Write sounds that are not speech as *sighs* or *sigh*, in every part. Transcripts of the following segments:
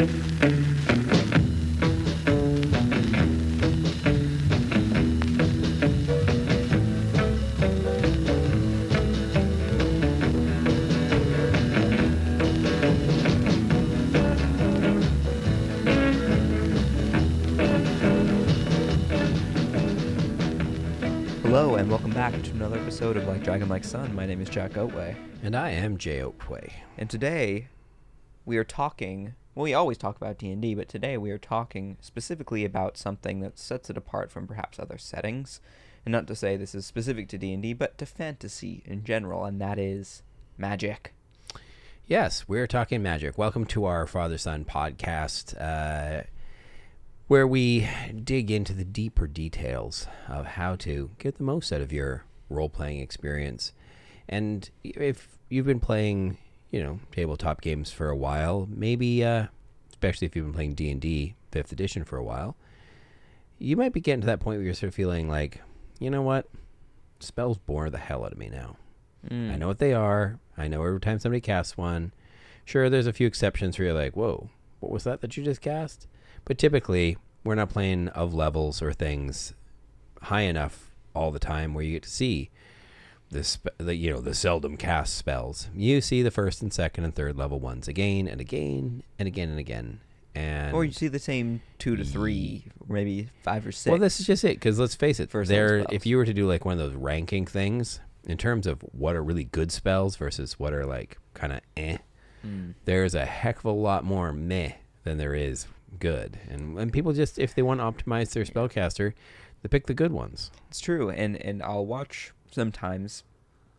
Hello and welcome back to another episode of Like Dragon Like Son. My name is Jack Oatway, And I am Jay Oatway. and today we are talking. Well, we always talk about D and D, but today we are talking specifically about something that sets it apart from perhaps other settings, and not to say this is specific to D and D, but to fantasy in general, and that is magic. Yes, we're talking magic. Welcome to our Father Son podcast, uh, where we dig into the deeper details of how to get the most out of your role playing experience. And if you've been playing, you know, tabletop games for a while, maybe, uh, especially if you've been playing D and D Fifth Edition for a while, you might be getting to that point where you're sort of feeling like, you know what, spells bore the hell out of me now. I know what they are. I know every time somebody casts one. Sure, there's a few exceptions where you're like, whoa, what was that that you just cast? But typically, we're not playing of levels or things high enough all the time where you get to see the, the you know the seldom cast spells. You see the first and second and third level ones again and again and again and again. And Or you see the same two to three, maybe five or six. well, this is just it because let's face it. Some there, if you were to do like one of those ranking things in terms of what are really good spells versus what are like kind of eh, Mm. there's a heck of a lot more meh than there is good. And and people just if they want to optimize their spellcaster, they pick the good ones. It's true, and and I'll watch sometimes,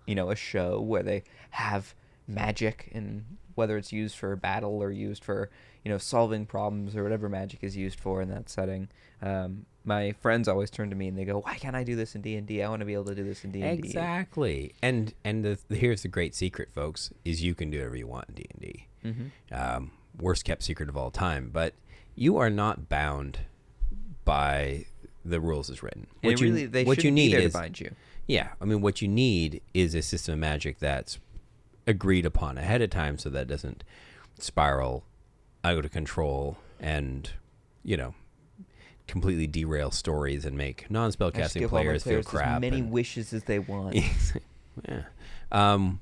you know, a show where they have magic, and whether it's used for battle or used for you know solving problems or whatever magic is used for in that setting. Um, my friends always turn to me and they go, "Why can't I do this in D and I want to be able to do this in D and D." Exactly. And and the, here's the great secret, folks, is you can do whatever you want in D and D. Mm-hmm. um, worst kept secret of all time. But you are not bound by the rules as written. And you, really, they what you need is to bind you. Yeah. I mean, what you need is a system of magic that's agreed upon ahead of time, so that it doesn't spiral out of control and you know completely derail stories and make non-spellcasting all players feel players crap. as many and- wishes as they want. *laughs* yeah. Um,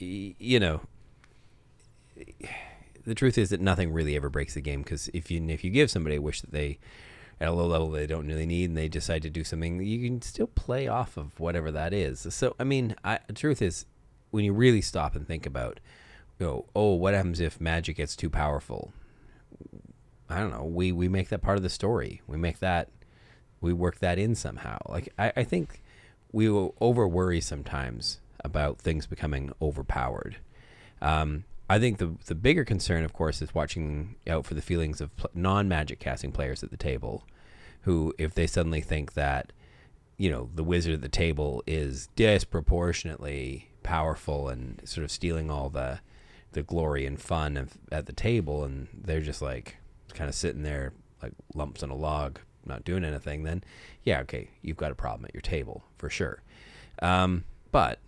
y- you know, the truth is that nothing really ever breaks the game because if you if you give somebody a wish that they at a low level they don't really need and they decide to do something, you can still play off of whatever that is. So I mean, I, the truth is, when you really stop and think about, you know, oh, what happens if magic gets too powerful? I don't know. We we make that part of the story. We make that we work that in somehow. Like I, I think we will over worry sometimes about things becoming overpowered. Um, I think the the bigger concern, of course, is watching out for the feelings of pl- non magic casting players at the table, who, if they suddenly think that, you know, the wizard at the table is disproportionately powerful and sort of stealing all the the glory and fun of, at the table, and they're just like kind of sitting there like lumps on a log, not doing anything, then yeah, okay, you've got a problem at your table for sure. Um, but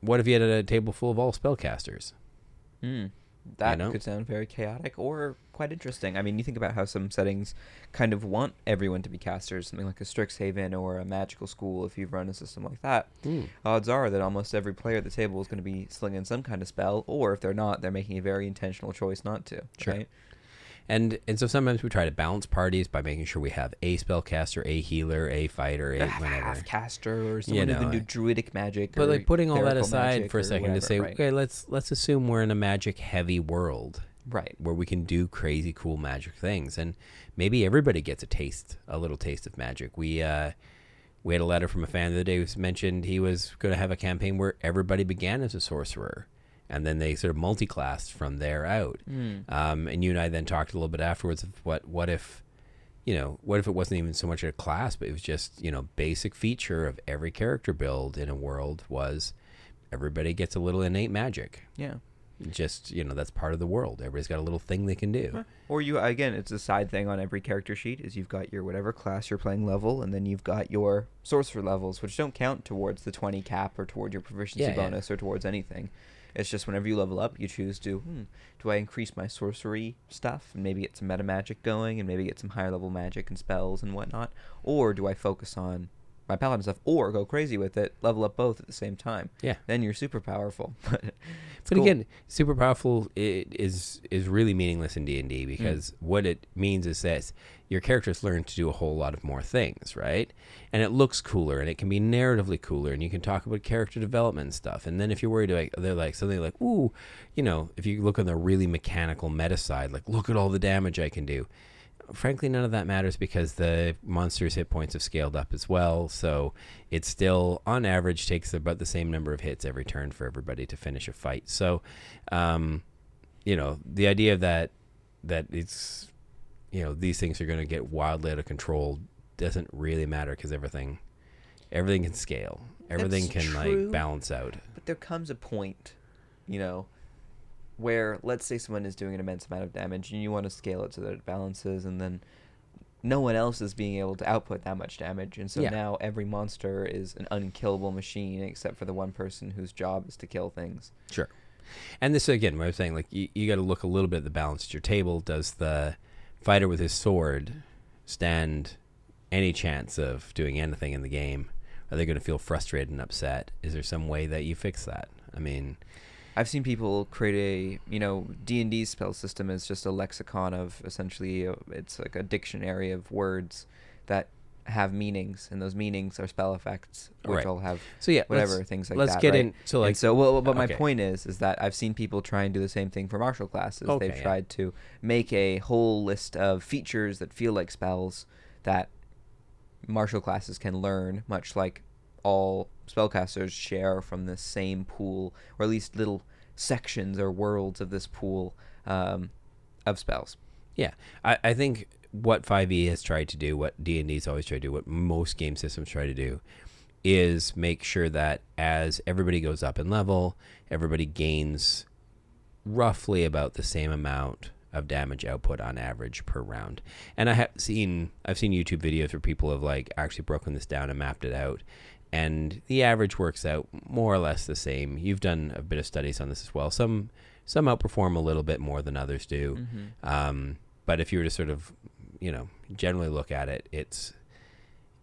what if you had a table full of all spellcasters? Mm. That know? could sound very chaotic or quite interesting. I mean, you think about how some settings kind of want everyone to be casters, something like a Strixhaven or a magical school, if you've run a system like that. Hmm. Odds are that almost every player at the table is going to be slinging some kind of spell, or if they're not, they're making a very intentional choice not to. Sure. Right? And and so sometimes we try to balance parties by making sure we have a spellcaster, a healer, a fighter, a A whatever. half caster or someone who know, can do druidic magic. But like putting all that aside for a second to say, right. okay, let's let's assume we're in a magic heavy world Right. where we can do crazy cool magic things, and maybe everybody gets a taste, a little taste of magic. We uh, we had a letter from a fan the other day who mentioned he was going to have a campaign where everybody began as a sorcerer, and then they sort of multi-classed from there out. Mm. Um, and you and I then talked a little bit afterwards of what what if, you know, what if it wasn't even so much a class, but it was just you know basic feature of every character build in a world was everybody gets a little innate magic. Yeah. Just you know that's part of the world. Everybody's got a little thing they can do. Or you again, it's a side thing on every character sheet. Is you've got your whatever class you're playing level, and then you've got your sorcerer levels, which don't count towards the twenty cap or toward your proficiency Yeah, yeah. bonus or towards anything. It's just whenever you level up, you choose to, hmm, do I increase my sorcery stuff? And maybe get some meta magic going and maybe get some higher level magic and spells and whatnot, or do I focus on my paladin stuff or go crazy with it, level up both at the same time? Yeah. Then you're super powerful. *laughs* but but again, super powerful is is really meaningless in D and Mm. D because what it means is that your characters learn to do a whole lot of more things, right? And it looks cooler, and it can be narratively cooler, and you can talk about character development and stuff. And then if you're worried, like they're like something like, ooh, you know, if you look on the really mechanical meta side, like look at all the damage I can do. Frankly, none of that matters because the monster's hit points have scaled up as well. So it still, on average, takes about the same number of hits every turn for everybody to finish a fight. So, um, you know, the idea that that it's, you know, these things are going to get wildly out of control doesn't really matter because everything, everything can scale. Everything That's can true. like balance out. But there comes a point, you know, where let's say someone is doing an immense amount of damage and you want to scale it so that it balances and then no one else is being able to output that much damage and so Yeah. now every monster is an unkillable machine except for the one person whose job is to kill things. Sure. And this again, what I was saying, like you, you got to look a little bit at the balance at your table. Does the fighter with his sword stand any chance of doing anything in the game? Are they going to feel frustrated and upset? Is there some way that you fix that? I mean, I've seen people create a, you know, D&D spell system is just a lexicon of essentially uh it's like a dictionary of words that have meanings and those meanings are spell effects which Right. all have so yeah, whatever let's- things like that. let's get right? in. So like, and so, well, but my okay. point is, is that I've seen people try and do the same thing for martial classes. Okay, They've yeah. tried to make a whole list of features that feel like spells that martial classes can learn, much like all spellcasters share from the same pool, or at least little sections or worlds of this pool um, of spells. Yeah, I, I think what 5e has tried to do, what D&D's always tried to do, what most game systems try to do, is make sure that as everybody goes up in level, everybody gains roughly about the same amount of damage output on average per round. And I have seen I've seen YouTube videos where people have like actually broken this down and mapped it out. And the average works out more or less the same. You've done a bit of studies on this as well. Some some outperform a little bit more than others do. Mm-hmm. Um, but if you were to sort of, you know, generally look at it, it's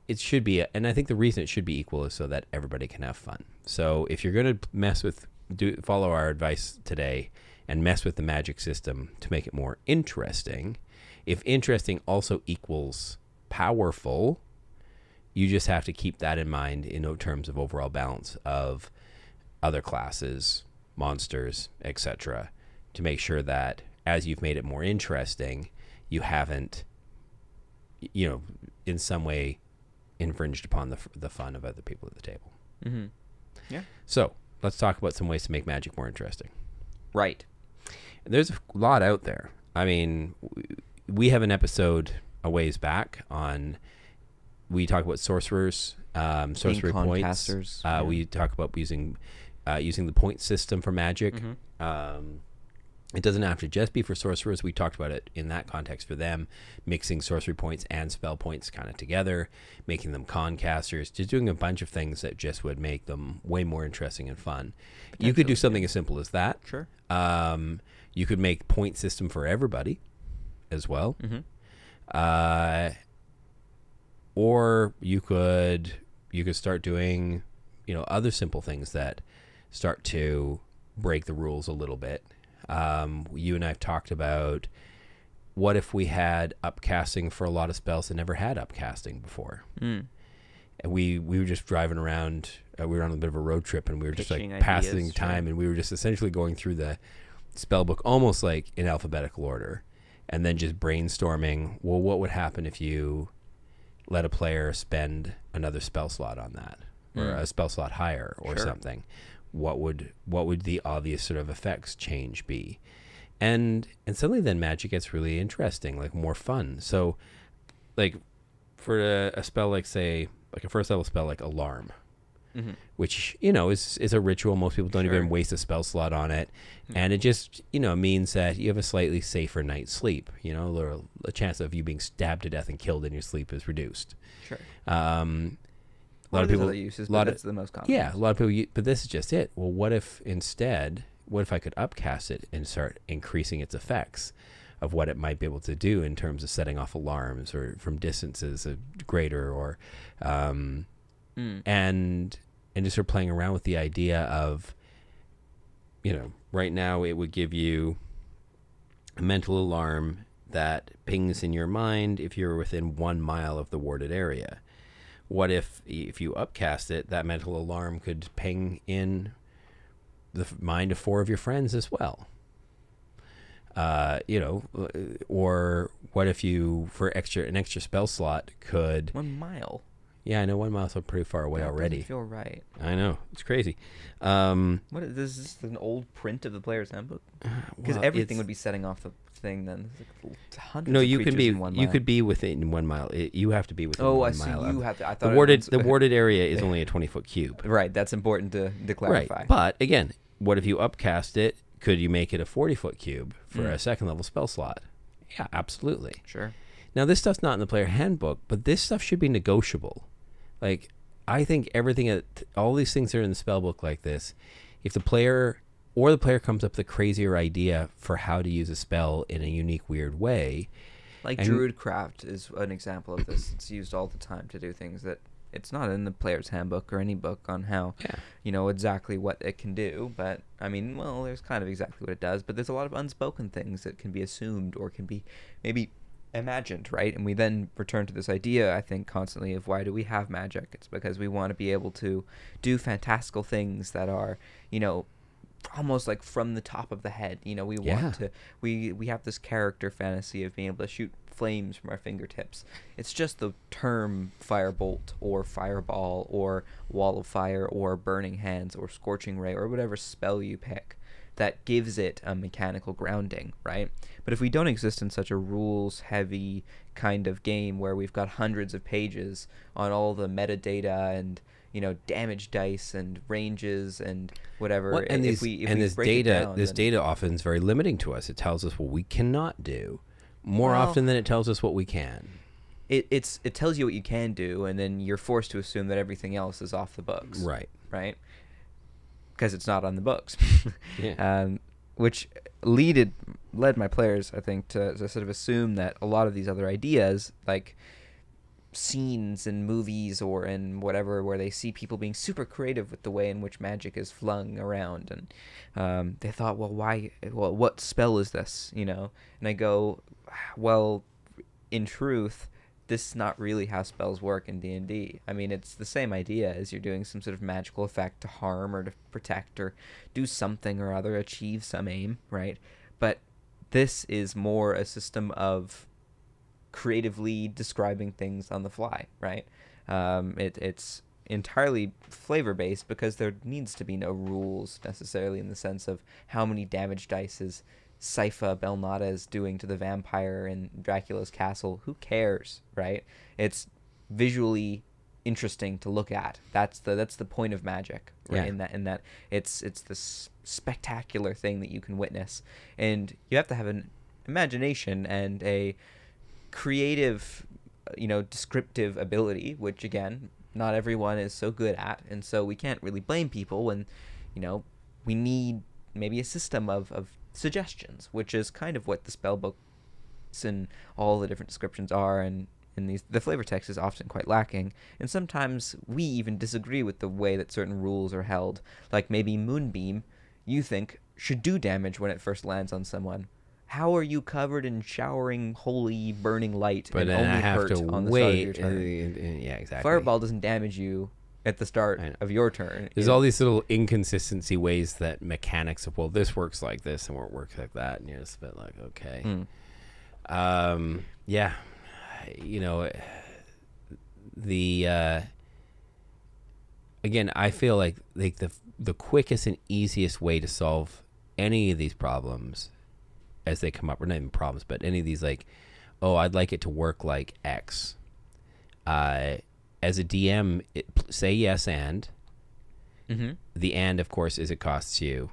it should be, and I think the reason it should be equal is so that everybody can have fun. So if you're going to mess with, do follow our advice today and mess with the magic system to make it more interesting, if interesting also equals powerful, you just have to keep that in mind in terms of overall balance of other classes, monsters, etc., to make sure that as you've made it more interesting, you haven't, you know, in some way infringed upon the, the fun of other people at the table. Mm-hmm. Yeah. So let's talk about some ways to make magic more interesting. Right. There's a lot out there. I mean, we have an episode a ways back on. We talk about sorcerers, um, sorcery points. Uh, yeah. We talk about using uh, using the point system for magic. Mhm. Um, it doesn't have to just be for sorcerers. We talked about it in that context for them, mixing sorcery points and spell points kind of together, making them con casters, just doing a bunch of things that just would make them way more interesting and fun. You could do Potentially, something as simple as that. Sure. Um, you could make point system for everybody as well. Mm-hmm. Uh, or you could you could start doing you know other simple things that start to break the rules a little bit. Um, you and I have talked about what if we had upcasting for a lot of spells that never had upcasting before. Mm. And we we were just driving around. Uh, we were on a bit of a road trip, and we were just like passing ideas, time, sure. and we were just essentially going through the spell book almost like in alphabetical order, and then just brainstorming. Well, what would happen if you let a player spend another spell slot on that, or Mm. a spell slot higher, or Sure. something? What would what would the obvious sort of effects change be? And and suddenly then magic gets really interesting, like more fun. So, like for a, a spell like say like a first level spell like alarm, Mm-hmm. which you know is is a ritual. Most people don't Sure. even waste a spell slot on it, Hmm. and it just you know means that you have a slightly safer night's sleep. You know, or a chance of you being stabbed to death and killed in your sleep is reduced. Sure. Um, a lot of people, uses, lot but of- the most common. yeah, a lot of people. u- But this is just it. Well, what if instead what if I could upcast it and start increasing its effects of what it might be able to do in terms of setting off alarms or from distances greater or um, Mm. and and just start playing around with the idea of you know right now it would give you a mental alarm that pings in your mind if you're within one mile of the warded area what if if you upcast it that mental alarm could ping in the mind of four of your friends as well uh, you know, or what if you for extra an extra spell slot could? One mile. Yeah, I know one mile's pretty far away That already. Feel right. I know it's crazy. Um, What is this? Is this an old print of the player's handbook? Because well, everything would be setting off the thing then. Like No, you can be one you could be within one mile. It, you have to be within Oh, one I see. mile. You of- have to. I thought the warded was- the *laughs* warded area is only a twenty foot cube. Right. That's important to, to clarify. Right. But again, what if you upcast it? Could you make it a 40 foot cube for Mm. a second level spell slot? Yeah, absolutely. sure. Now, this stuff's not in the player handbook, but this stuff should be negotiable. Like, I think everything, at, all these things that are in the spell book like this, if the player or the player comes up with a crazier idea for how to use a spell in a unique, weird way, Like And- Druidcraft is an example of this. It's used all the time to do things that it's not in the player's handbook or any book on how yeah, you know exactly what it can do but i mean well there's kind of exactly what it does but there's a lot of unspoken things that can be assumed or can be maybe imagined right? And we then return to this idea i think constantly of why do we have magic? It's because we want to be able to do fantastical things that are you know almost like from the top of the head. You know we Yeah. want to we we have this character fantasy of being able to shoot flames from our fingertips. It's just the term firebolt or fireball or wall of fire or burning hands or scorching ray or whatever spell you pick that gives it a mechanical grounding right but if we don't exist in such a rules heavy kind of game where we've got hundreds of pages on all the metadata and you know damage dice and ranges and whatever Well, and if these, we, if and we this break it data, down, this then- data often is very limiting to us. It tells us what we cannot do more Well- often than it tells us what we can. it, it's it tells you what you can do and then you're forced to assume that everything else is off the books Right. right because it's not on the books. *laughs* Yeah. um, which leaded led my players i think to, to sort of assume that a lot of these other ideas like scenes in movies or in whatever where they see people being super creative with the way in which magic is flung around and um, they thought well why well what spell is this? You know? And i go well in truth this is not really how spells work in D&D. I mean, it's the same idea as you're doing some sort of magical effect to harm or to protect or do something or other, achieve some aim, right? But this is more a system of creatively describing things on the fly, right? Um, it, it's entirely flavor based because there needs to be no rules necessarily in the sense of how many damage dice is Sypha Belnades is doing to the vampire in Dracula's castle. Who cares, right? It's visually interesting to look at. That's the that's the point of magic, right? Yeah. In that in that it's it's this spectacular thing that you can witness, and you have to have an imagination and a creative, uh, you know, descriptive ability, which again, not everyone is so good at, and so we can't really blame people when, you know, we need maybe a system of of suggestions, which is kind of what the spell books and all the different descriptions are, and in these the flavor text is often quite lacking, and sometimes we even disagree with the way that certain rules are held. Like maybe Moonbeam, you think should do damage when it first lands on someone. How are you covered in showering holy burning light But and only I have hurt to on the wait. start of your turn? yeah, exactly. Fireball doesn't damage you at the start of your turn. There's all these little inconsistency ways that mechanics of well, this works like this and it works like that, and you're just a bit like, okay, Hmm. um, yeah, you know, the uh, again, I feel like like the the quickest and easiest way to solve any of these problems as they come up, or not even problems, but any of these like, oh, I'd like it to work like X. Uh, as a DM, it, say yes and Mhm. the and of course is it costs you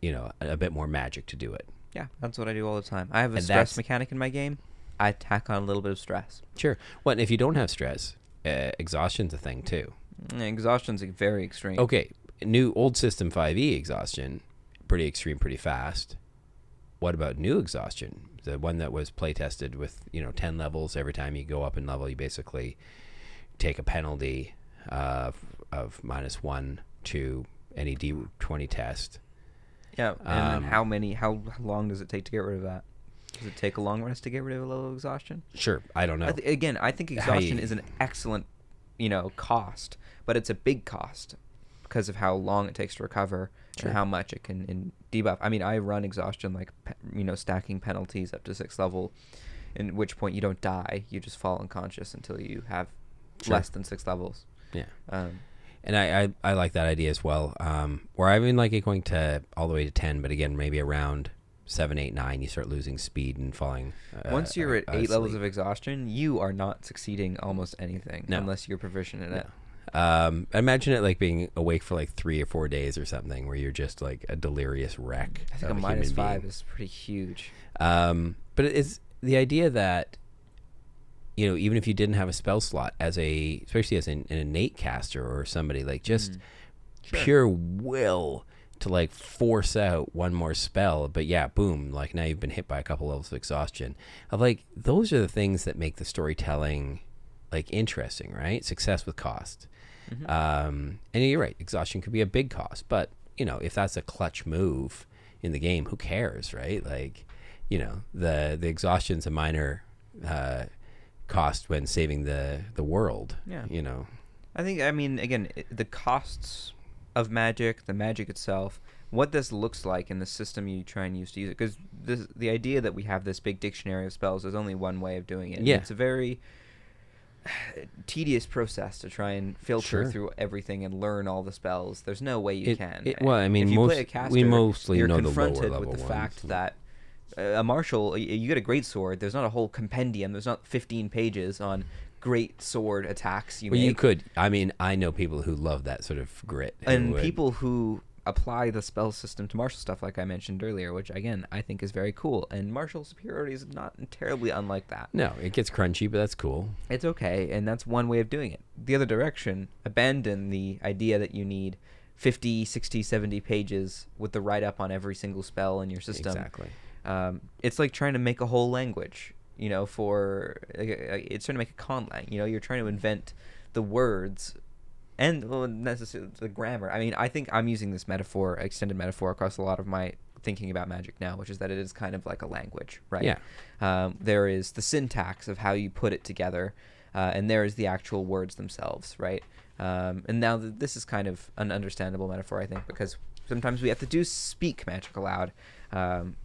you know a, a bit more magic to do it Yeah, that's what I do all the time. I have a And stress mechanic in my game. I tack on a little bit of stress. sure well and if you don't have stress uh, exhaustion's a thing too Mm, Exhaustion's very extreme. okay new old system 5e exhaustion pretty extreme pretty fast. What about new exhaustion? The one that was play tested with you know ten levels. Every time you go up in level, you basically take a penalty uh, of minus one to any D twenty test. Yeah, and Um, how many? How long does it take to get rid of that? Does it take a long rest to get rid of a level of exhaustion? Sure, I don't know. I th- again, I think exhaustion you- is an excellent, you know, cost, but it's a big cost because of how long it takes to recover Sure. and how much it can in debuff. I mean, I run exhaustion like you know stacking penalties up to six level, in which point you don't die, you just fall unconscious until you have Sure. less than six levels. yeah. Um, And I, I, I like that idea as well. Um, or I even like it going to all the way to ten, but again, maybe around seven, eight, nine, you start losing speed and falling. Uh, Once you're at uh, eight levels of exhaustion, you are not succeeding almost anything No. unless you're proficient in it. Um, imagine it like being awake for like three or four days or something, where you're just like a delirious wreck. I think of a five being. is pretty huge. Um, but it's the idea that you know, even if you didn't have a spell slot as a, especially as an, an innate caster or somebody like just Mm. Sure. pure will to like force out one more spell, but yeah, boom, like now you've been hit by a couple levels of exhaustion. Of like those are the things that make the storytelling like interesting, right? Success with cost. Mhm. Um, and you're right, exhaustion could be a big cost, but you know, if that's a clutch move in the game, who cares, right? Like, you know, the the exhaustion's a minor uh, cost when saving the the world. Yeah. you know, I think I mean again the costs of magic, the magic itself, what this looks like in the system you try and use to use it. Because the idea that we have this big dictionary of spells is only one way of doing it. Yeah. it's a very *sighs* tedious process to try and filter Sure. through everything and learn all the spells. There's no way you It- can. it- well, I mean, if you play a most- caster, we mostly you're know the confronted with the level fact that Uh, a martial, you get a great sword. There's not a whole compendium. There's not 15 pages on great sword attacks you well, make. you could. I mean, I know people who love that sort of grit, and would- people who apply the spell system to martial stuff like i mentioned earlier which again i think is very cool and martial superiority is not terribly unlike that No, it gets crunchy, but that's cool. it's okay and that's one way of doing it the other direction abandon the idea that you need 50 60 70 pages with the write-up on every single spell in your system Exactly. Um, it's like trying to make a whole language you know for like, uh, it's trying to make a conlang you know you're trying to invent the words and well, necessarily the grammar. I mean i think i'm using this metaphor extended metaphor across a lot of my thinking about magic now which is that it is kind of like a language right? Yeah. um, there is the syntax of how you put it together uh, and there is the actual words themselves right? Um, and now th- this is kind of an understandable metaphor i think because sometimes we have to do speak magic aloud um,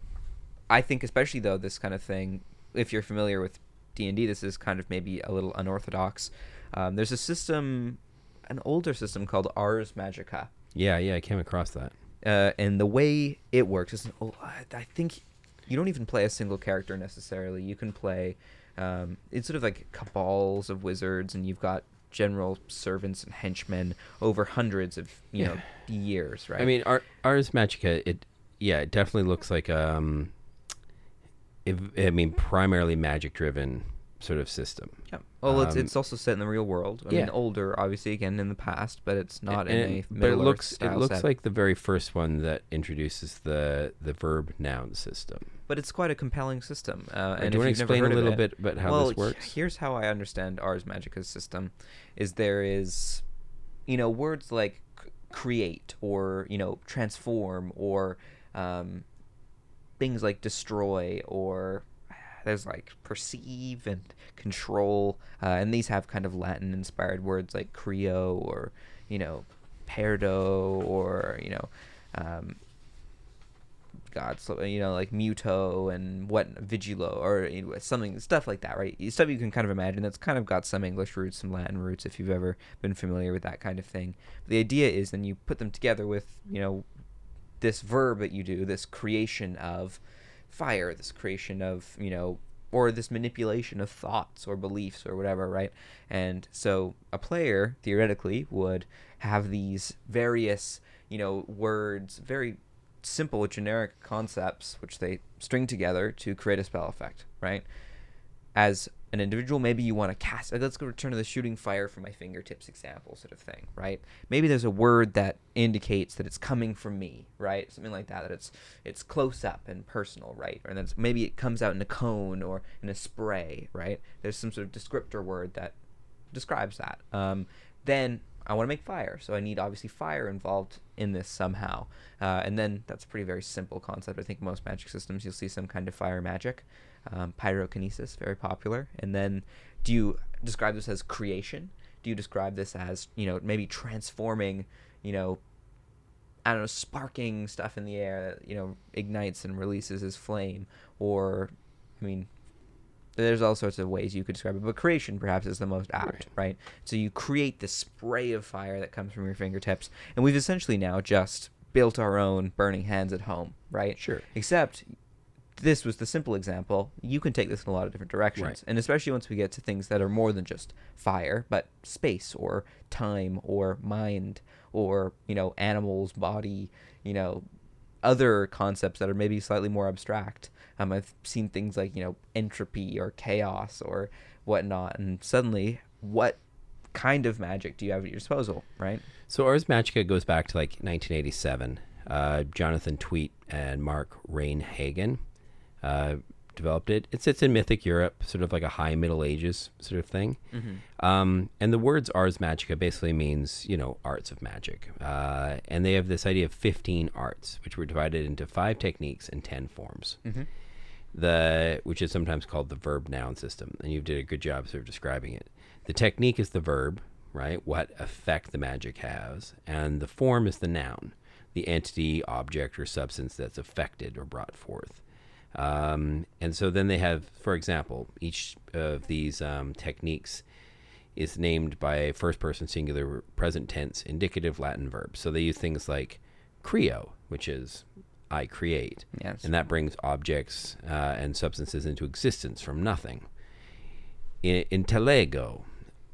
I think especially though this kind of thing, if you're familiar with D and D, this is kind of maybe a little unorthodox. Um, there's a system, an older system called Ars Magica, Yeah, yeah, I came across that. uh, and the way it works is, oh, I think you don't even play a single character necessarily. You can play, um, it's sort of like cabals of wizards, and you've got general servants and henchmen over hundreds of you know *laughs* years, right? I mean, Ar- Ars Magica, it yeah, it definitely looks like um, I mean, primarily magic driven sort of system. Yeah. Well, it's Um, it's also set in the real world. I mean, yeah. older, obviously, again in the past, but it's not in And- a but it looks it looks set. like the very first one that introduces the the verb noun system. But it's quite a compelling system. Uh, Right, and do you want to explain a little it- bit about how well, this works? here's how I understand Ars Magica's system: is there is, you know, words like c- create or you know transform or um, things like destroy or there's like perceive and control, uh, and these have kind of Latin-inspired words like creo or you know perdo or you know. Um, God, so, you know, like Muto and what Vigilo or you know, something, stuff like that, right? Stuff you can kind of imagine that's kind of got some English roots, some Latin roots, if you've ever been familiar with that kind of thing. But the idea is then you put them together with, you know, this verb that you do, this creation of fire, this creation of, you know, or this manipulation of thoughts or beliefs or whatever, right? And so a player theoretically would have these various, you know, words, very simple generic concepts which they string together to create a spell effect, right? As an individual. Maybe you want to cast. Like, let's go return to the shooting fire from my fingertips example, sort of thing, right? Maybe there's a word that indicates that it's coming from me, right? Something like that. That it's it's close up and personal, right? Or then maybe it comes out in a cone or in a spray, right? There's some sort of descriptor word that describes that. Um, then I want to make fire, so I need obviously fire involved in this somehow. Uh, and then that's a pretty very simple concept. I think most magic systems you'll see some kind of fire magic. Um, pyrokinesis, very popular. And then do you describe this as creation? Do you describe this as, you know, maybe transforming, you know, I don't know, sparking stuff in the air that, you know, ignites and releases as flame? Or, I mean, there's all sorts of ways you could describe it, but creation perhaps is the most apt, right? right? So you create this spray of fire that comes from your fingertips, and we've essentially now just built our own burning hands at home, right? Sure. Except this was the simple example. You can take this in a lot of different directions, Right. and especially once we get to things that are more than just fire, but space or time or mind or you know animals, body, you know other concepts that are maybe slightly more abstract. Um, I've seen things like you know entropy or chaos or whatnot, and suddenly, what kind of magic do you have at your disposal, right? So Ars Magica goes back to like 1987. Uh, Jonathan Tweet and Mark Rein-Hagen uh, developed it. It sits in Mythic Europe, sort of like a high Middle Ages sort of thing. Um, and the words Ars Magica basically means, you know, arts of magic. Uh, and they have this idea of 15 arts, which were divided into five techniques and 10 forms. The which is sometimes called the verb noun system, and you did a good job sort of describing it. The technique is the verb, right? What effect the magic has, and the form is the noun, the entity, object, or substance that's affected or brought forth. Um, and so then they have, for example, each of these um, techniques is named by a first person singular present tense indicative Latin verb. So they use things like creo, which is I create. Yes. And that brings objects uh, and substances into existence from nothing. In, intellego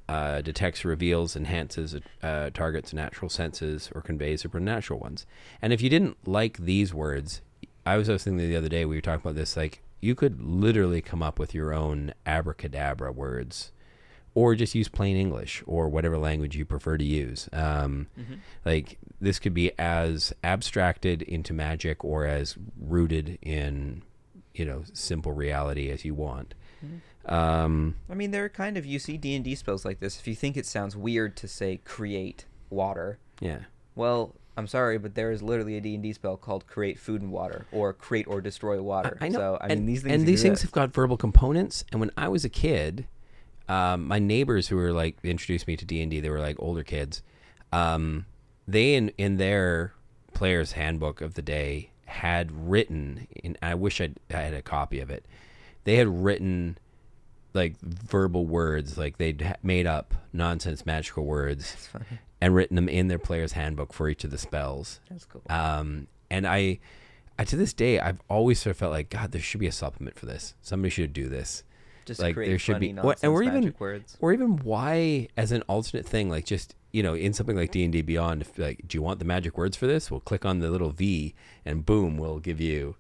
uh, detects, reveals, enhances, uh, targets natural senses, or conveys supernatural ones. And if you didn't like these words, I was thinking the other day we were talking about this. Like you could literally come up with your own abracadabra words, or just use plain English or whatever language you prefer to use. Um, Like this could be as abstracted into magic or as rooted in, you know, simple reality as you want. Um, I mean, there are kind of you see D and D spells like this. If you think it sounds weird to say create water, yeah. well, I'm sorry, but there is literally a D and D spell called create food and water or create or destroy water. I know. So I and, mean, these things and these things have got verbal components. And when I was a kid, um, my neighbors who were like introduced me to D and D, they were like older kids. Um, they in in their player's handbook of the day had written. In I wish I'd, I had a copy of it. They had written like verbal words, like they'd ha- made up nonsense magical words and written them in their player's handbook for each of the spells. That's cool. Um, and I, I, to this day, I've always sort of felt like, God, there should be a supplement for this. Somebody should do this. Just like, create there should be- and nonsense we're even- words. Or even why, as an alternate thing, like just, you know, in something like D&D Beyond, if, like, do you want the magic words for this? We'll click on the little V and boom, we'll give you,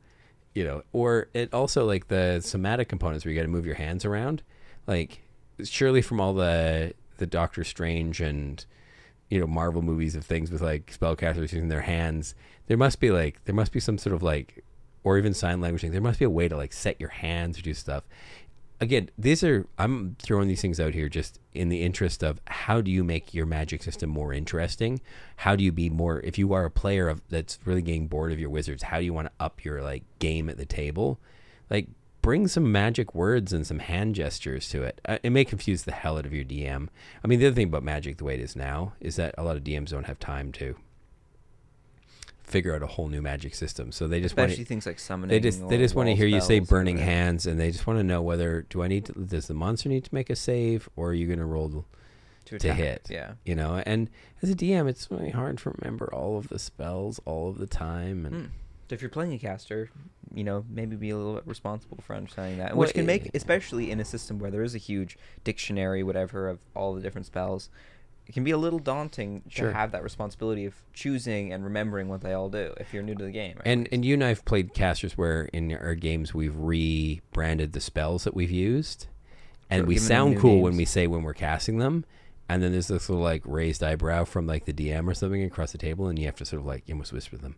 you know, or it also like the somatic components where you got to move your hands around. Like, surely from all the, the Doctor Strange and, you know Marvel movies of things with like spellcasters using their hands. There must be like there must be some sort of like or even sign language thing. There must be a way to like set your hands or do stuff. Again, these are I'm throwing these things out here just in the interest of how do you make your magic system more interesting? How do you be more if you are a player of that's really getting bored of your wizards, how do you want to up your like game at the table? Like bring some magic words and some hand gestures to it. Uh, it may confuse the hell out of your DM. I mean, the other thing about magic, the way it is now, is that a lot of DMs don't have time to figure out a whole new magic system. So they just want Especially things like summoning. they just they just want to hear you say burning hands, and they just want to know whether do I need to does the monster need to make a save or are you going to roll to, to hit. Yeah. you know? And as a DM, it's really hard to remember all of the spells all of the time, and Hmm. So if you're playing a caster, you know, maybe be a little bit responsible for understanding that, Well, which can make, especially in a system where there is a huge dictionary, whatever, of all the different spells, it can be a little daunting Sure. to have that responsibility of choosing and remembering what they all do if you're new to the game. right? And and you and I've played casters where in our games we've rebranded the spells that we've used, and Sure, we sound cool when we say when we're casting them. And then there's this little like raised eyebrow from like the DM or something across the table, and you have to sort of like you almost whisper to them,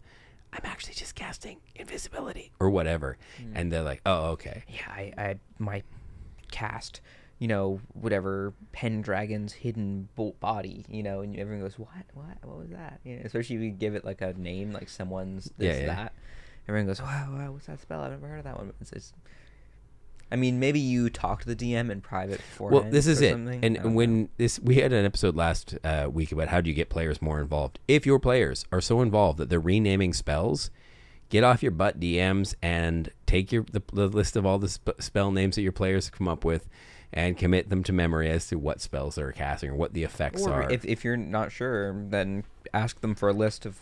"I'm actually just casting invisibility or whatever," Hmm. and they're like, "Oh, okay." yeah, I, I my cast, you know, whatever Pendragon's hidden body, you know, and everyone goes, what, what, what was that? You know, especially if you give it like a name, like someone's this, Yeah, yeah. that. Everyone goes, wow, wow, what's that spell? I've never heard of that one. It's, it's, I mean, maybe you talk to the DM in private Well, beforehand. this is or it. something. And when know. this, we had an episode last uh, week about how do you get players more involved. If your players are so involved that they're renaming spells, get off your butt DMs and take your the, the list of all the sp- spell names that your players come up with, and commit them to memory as to what spells they're casting or what the effects or are. if, if you're not sure, then ask them for a list of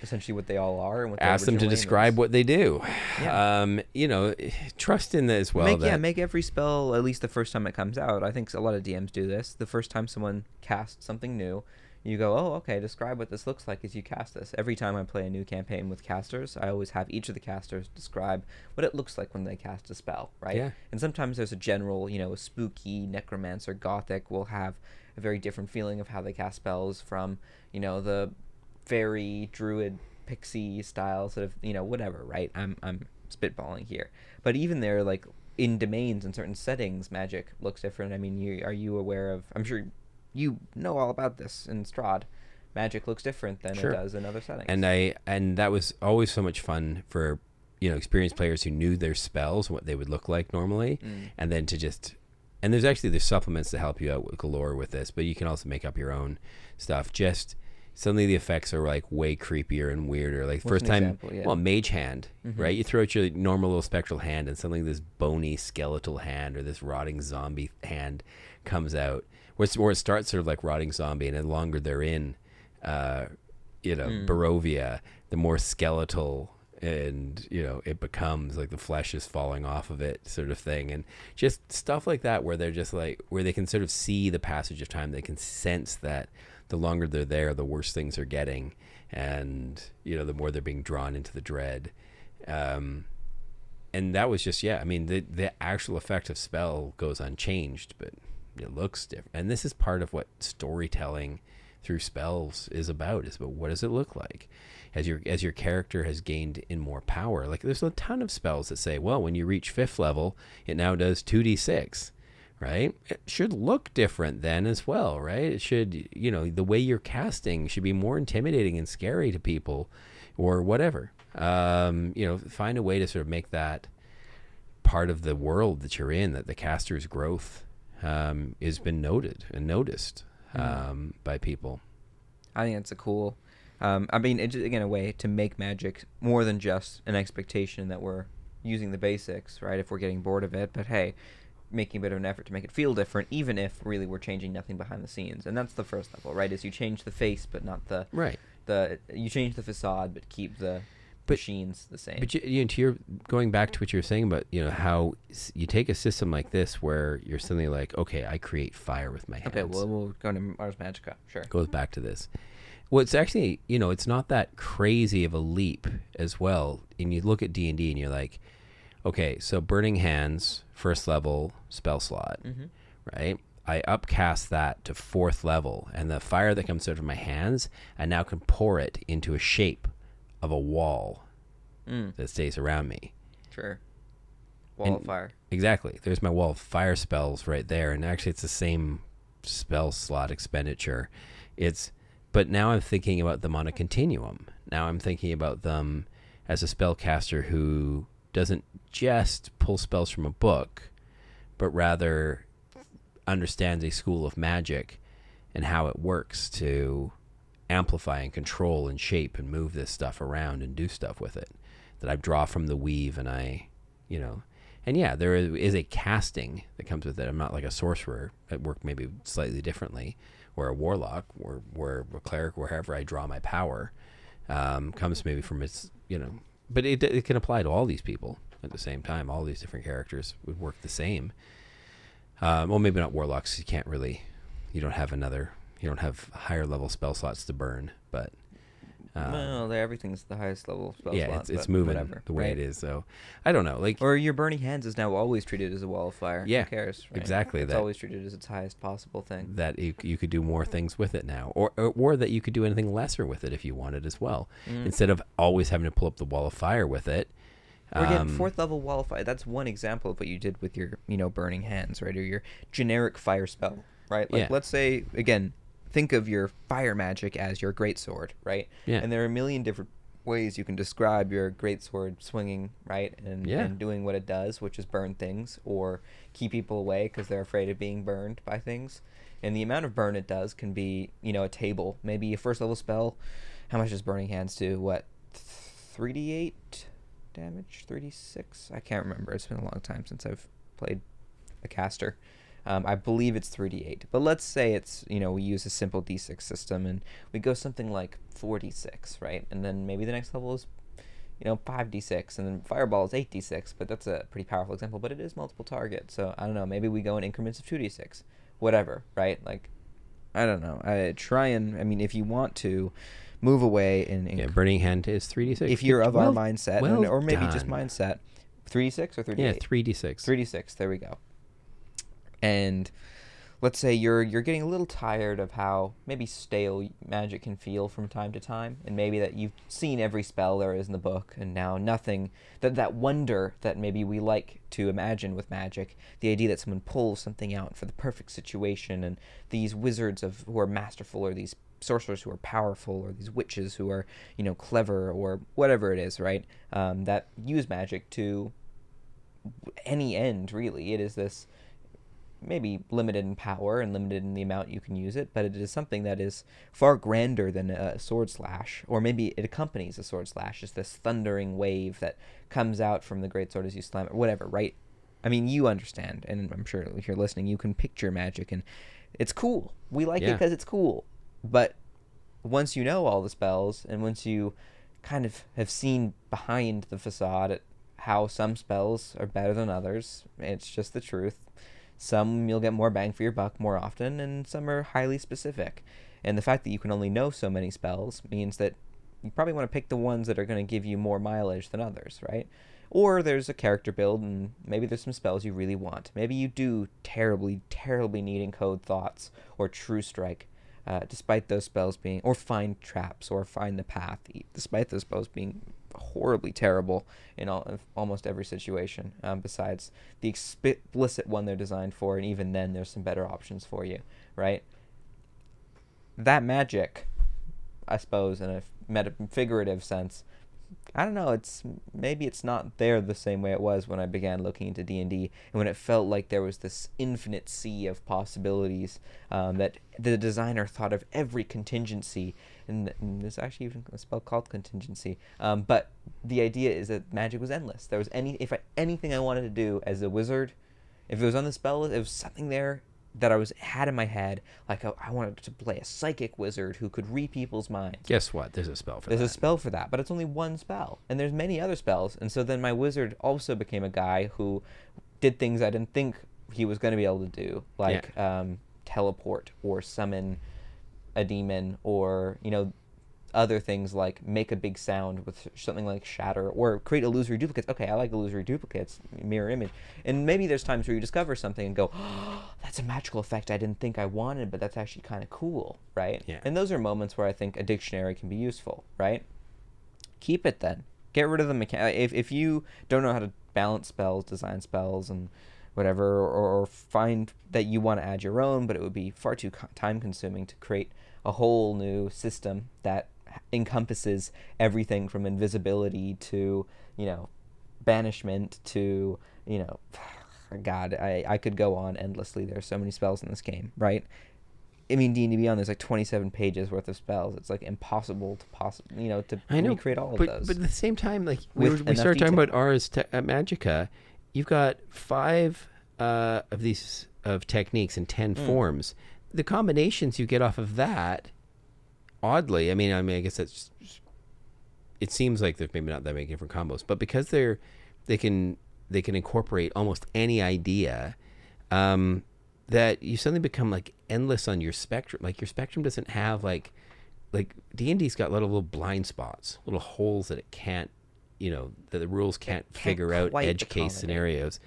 essentially what they all are and what Ask them to describe is. what they do. Yeah. Um, you know, trust in that as well. make that, yeah, make every spell at least the first time it comes out. I think a lot of DMs do this. The first time someone casts something new, you go, "Oh, okay, describe what this looks like as you cast this." Every time I play a new campaign with casters, I always have each of the casters describe what it looks like when they cast a spell, right? Yeah. And sometimes there's a general, you know, a spooky necromancer gothic will have a very different feeling of how they cast spells from, you know, the fairy druid pixie style sort of you know whatever right i'm i'm spitballing here but even there like in domains and certain settings magic looks different i mean you are you aware of i'm sure you know all about this in Strahd magic looks different than Sure. it does in other settings and I and that was always so much fun for you know experienced players who knew their spells, what they would look like normally, Mm. and then to just and there's actually there's supplements to help you out with galore with this, but you can also make up your own stuff. Just suddenly the effects are like way creepier and weirder. Like What's first time, example? Yeah. well, mage hand, Mhm. right? You throw out your normal little spectral hand, and suddenly this bony skeletal hand or this rotting zombie hand comes out. Where, where it starts sort of like rotting zombie, and the longer they're in, uh, you know, Mm. Barovia, the more skeletal and you know it becomes like the flesh is falling off of it sort of thing. And just stuff like that where they're just like where they can sort of see the passage of time they can sense that the longer they're there the worse things are getting. And you know the more they're being drawn into the dread. Um and that was just yeah i mean the the actual effect of spell goes unchanged but it looks different and this is part of what storytelling through spells is about is about what does it look like? As your as your character has gained in more power like there's a ton of spells that say well when you reach fifth level it now does 2d6 right? It should look different then as well right? It should you know the way you're casting should be more intimidating and scary to people or whatever. Um, you know find a way to sort of make that part of the world that you're in that the caster's growth um, has been noted and noticed um, by people I think it's a cool. Um, I mean, it's again a way to make magic more than just an expectation that we're using the basics, right? If we're getting bored of it, but hey, making a bit of an effort to make it feel different, even if really we're changing nothing behind the scenes, and that's the first level, right? Is you change the face, but not the right the you change the facade, but keep the But- machines the same. But you, you know, to your going back to what you were saying about you know how you take a system like this where you're suddenly like, okay, I create fire with my hands. okay, well we'll go to Mars Magica, sure. goes back to this. Well, it's actually you know it's not that crazy of a leap as well. And you look at D and D and you're like, okay, so Burning Hands, first level spell slot, Mm-hmm. right? I upcast that to fourth level, and the fire that comes out of my hands, I now can pour it into a shape of a wall Mm, that stays around me. sure. Wall of fire. Exactly. There's my wall of fire spells right there, and actually, it's the same spell slot expenditure. It's, but now I'm thinking about them on a continuum. Now I'm thinking about them as a spellcaster who doesn't just pull spells from a book, but rather understands a school of magic and how it works to amplify and control and shape and move this stuff around and do stuff with it. That I draw from the weave and I, you know, and yeah, there is, a casting that comes with it. I'm not like a sorcerer. I work maybe slightly differently, or a warlock, or where a cleric, wherever I draw my power, um, comes maybe from its, you know, but it it can apply to all these people at the same time. All these different characters would work the same. Um, well, maybe not warlocks. You can't really, you don't have another, you don't have higher level spell slots to burn, but Uh, well, everything's the highest level spell yeah, slot, it's, it's moving whatever, the way right? it is. So I don't know. Like Or your burning hands is now always treated as a wall of fire. Yeah, Who cares? Right? exactly It's that. always treated as its highest possible thing. that you, you could do more things with it now, or, or or that you could do anything lesser with it if you wanted as well, Mm. instead of always having to pull up the wall of fire with it. Or again, um, fourth level wall of fire. That's one example of what you did with your, you know, burning hands, right? Or your generic fire spell, right? Like, Yeah. let's say again, think of your fire magic as your great sword, right? Yeah. And there are a million different ways you can describe your great sword swinging, right? And, Yeah. and doing what it does, which is burn things or keep people away because they're afraid of being burned by things. And the amount of burn it does can be, you know, a table. Maybe a first level spell. How much does burning hands do? What, three d eight damage? Three d six? I can't remember. It's been a long time since I've played a caster. Um, I believe it's 3d8. But let's say it's, you know, we use a simple d6 system and we go something like 4d6, right? And then maybe the next level is, you know, 5d6. And then Fireball is 8d6. But that's a pretty powerful example. But it is multiple target. So I don't know. Maybe we go in increments of 2d6. Whatever, right? Like, I don't know. I try and, I mean, if you want to move away and, and yeah, burning hand is three d six. if you're of our mindset, and- well or maybe just mindset, 3d6 or 3d8? yeah, three d six. 3d6 there we go and let's say you're you're getting a little tired of how maybe stale magic can feel from time to time and maybe that you've seen every spell there is in the book and now nothing that that wonder that maybe we like to imagine with magic the idea that someone pulls something out for the perfect situation and these wizards of who are masterful or these sorcerers who are powerful or these witches who are you know clever or whatever it is right? Um, that use magic to any end really. It is this maybe limited in power and limited in the amount you can use it but it is something that is far grander than a sword slash or maybe it accompanies a sword slash just this thundering wave that comes out from the great sword as you slam it whatever right? I mean you understand and i'm sure if you're listening you can picture magic and it's cool. We like it because it's cool. But once you know all the spells and once you kind of have seen behind the facade at how some spells are better than others it's just the truth some you'll get more bang for your buck more often and some are highly specific. And the fact that you can only know so many spells means that you probably want to pick the ones that are going to give you more mileage than others right? Or there's a character build and maybe there's some spells you really want. Maybe you do terribly terribly need encode thoughts or true strike uh, despite those spells being, or find traps, or find the path, despite those spells being horribly terrible in all, almost every situation. Um, besides the explicit one they're designed for, and even then, there's some better options for you, right? That magic, I suppose, in a meta- figurative sense, I don't know. It's maybe it's not there the same way it was when I began looking into D and D, and when it felt like there was this infinite sea of possibilities um, that the designer thought of every contingency, and, and there's actually even a spell called contingency. Um, but the idea is that magic was endless. There was any if I, anything I wanted to do as a wizard, if it was on the spell list, it was something there that I was had in my head. Like I, I wanted to play a psychic wizard who could read people's minds. Guess what? There's a spell for There's that. There's a spell for that, but it's only one spell, and there's many other spells. And so then my wizard also became a guy who did things I didn't think he was going to be able to do, like um, teleport or summon a demon, or you know, other things like make a big sound with something like shatter, or create illusory duplicates. Okay, I like illusory duplicates, mirror image, and maybe there's times where you discover something and go, oh, *gasps* "That's a magical effect I didn't think I wanted, but that's actually kind of cool." Right? Yeah. And those are moments where I think a dictionary can be useful, right? Keep it then. Get rid of the mechanic. If, if you don't know how to balance spells, design spells, and whatever, or, or find that you want to add your own, but it would be far too co- time consuming to create a whole new system that encompasses everything from invisibility to, you know, banishment to, you know, *sighs* God, I, I could go on endlessly. There's so many spells in this game, right? I mean, D and D Beyond. There's like 27 pages worth of spells. It's like impossible to possibly, you know, to I know, recreate all but, of those. But at the same time, like we, were, we started talking about Ars Magica, you've got five uh, of these of techniques and ten Mm. forms. The combinations you get off of that, oddly, I mean, I mean, I guess that's. It seems like there's maybe not that many different combos, but because they're, they can they can incorporate almost any idea, um, that you suddenly become like endless on your spectrum. Like your spectrum doesn't have like like D and D's got little little blind spots, little holes that it can't, you know, that the rules can't, can't figure out edge case scenarios.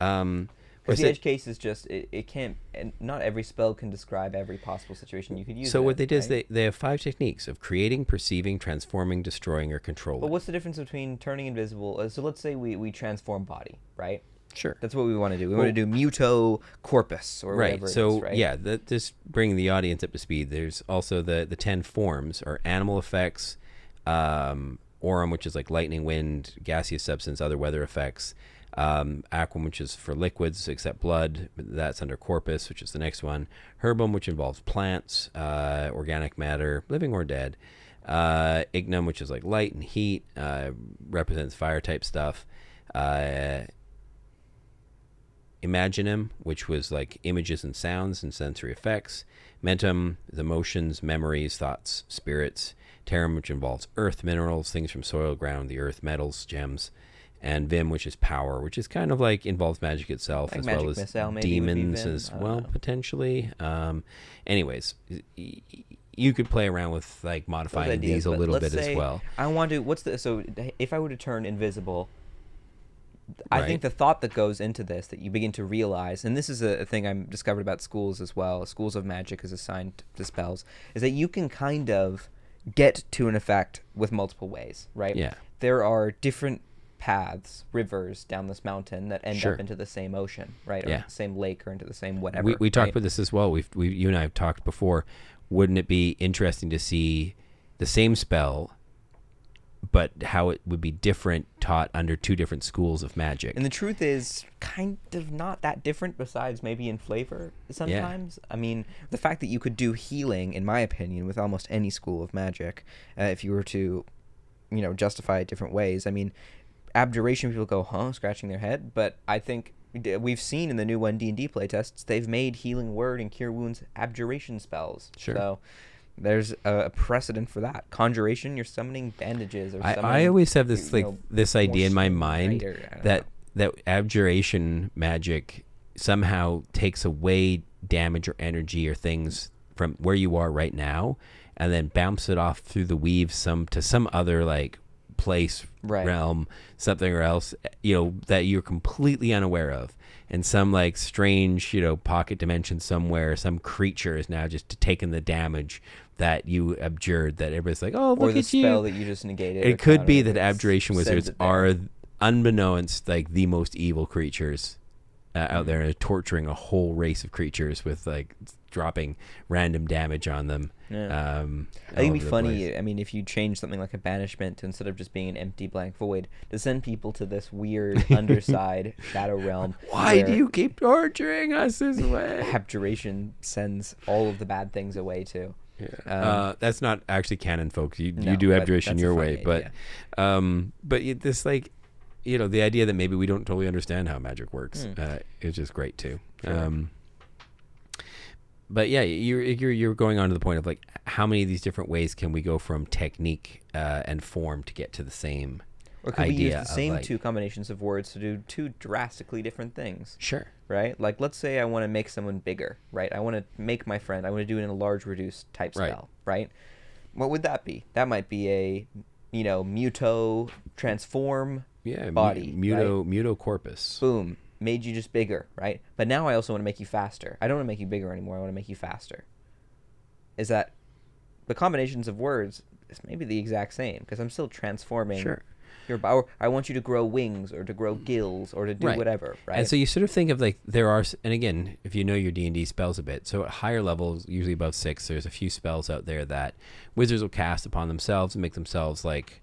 Um, Because the edge case is just it, it can't and not every spell can describe every possible situation you could use. so it what they did is they, they have five techniques of creating, perceiving, transforming, destroying, or controlling. But what's the difference between turning invisible? Uh, so let's say we, we transform body, right? sure. That's what we want to do. We Well- want to do muto corpus or right. whatever. So is, right? yeah, that just bringing the audience up to speed. There's also the the ten forms or animal effects, um, auram, which is like lightning, wind, gaseous substance, other weather effects. Um, aquam, which is for liquids except blood. That's under corpus, which is the next one. Herbam, which involves plants, uh, organic matter, living or dead. Uh, ignem, which is like light and heat, uh, represents fire type stuff. Uh, Imaginem, which was like images and sounds and sensory effects. Mentem, the motions, memories, thoughts, spirits. Terram, which involves earth, minerals, things from soil, ground, the earth, metals, gems. And Vim, which is power, which is kind of like involves magic itself Like as magic well as missile maybe would be demons as well, know. potentially. Um, anyways, you could play around with like modifying ideas, these a little bit as well. I want to. What's the so? If I were to turn invisible, I Right. think the thought that goes into this that you begin to realize, and this is a, a thing I'm discovered about schools as well. Schools of magic is assigned to spells, is that you can kind of get to an effect with multiple ways, right? Yeah. There are different paths, rivers down this mountain that end Sure. up into the same ocean, right? Or Yeah. the same lake or into the same whatever. we, we talked right? about this as well. We've we, you and I have talked before. Wouldn't it be interesting to see the same spell, but how it would be different taught under two different schools of magic? And the truth is, kind of not that different, besides maybe in flavor sometimes. I mean, the fact that you could do healing, in my opinion, with almost any school of magic, uh, if you were to, you know, justify it different ways. I mean, abjuration, people go, huh, scratching their head. But I think we've seen in the new 1D&D playtests, they've made healing word and cure wounds abjuration spells. Sure. So there's a precedent for that. Conjuration, you're summoning bandages or I, summoning, I always have this you like know, this idea in my mind right, or I don't that know. that abjuration magic somehow takes away damage or energy or things from where you are right now and then bounce it off through the weave some to some other like place Right. realm something or else you know that you're completely unaware of and some like strange you know pocket dimension somewhere some creature is now just taking the damage that you abjured that everybody's like oh look or the at you that you just negated. it could be that abjuration wizards are unbeknownst like the most evil creatures uh, Mm-hmm. out there and torturing a whole race of creatures with like dropping random damage on them Yeah. um I think it'd be funny. place. I mean, if you change something like a banishment to instead of just being an empty blank void, to send people to this weird *laughs* underside shadow realm. *laughs* why do you keep torturing us this way Abjuration sends all of the bad things away too. Yeah. Um, uh, that's not actually canon, folks. You No, you do abjuration your way, but um, but this like, you know, the idea that maybe we don't totally understand how magic works Hmm. uh, is just great too. Sure. Um, but yeah, you're you're you're going on to the point of like how many of these different ways can we go from technique uh, and form to get to the same Or could we use idea the same like- two combinations of words to do two drastically different things? Sure. Right? Like, let's say I want to make someone bigger, right? I want to make my friend, I want to do it in a large reduced type Right. spell, right? What would that be? That might be a, you know, muto transform Yeah. mu- body. Muto right? muto corpus. Boom. Made you just bigger, right? But now I also want to make you faster. I don't want to make you bigger anymore. I want to make you faster. Is that the combinations of words is maybe the exact same because I'm still transforming Sure. Your body. I want you to grow wings or to grow gills or to do Right. whatever, right? And so you sort of think of like there are, and again, if you know your D and D spells a bit, so at higher levels, usually above six, there's a few spells out there that wizards will cast upon themselves and make themselves like,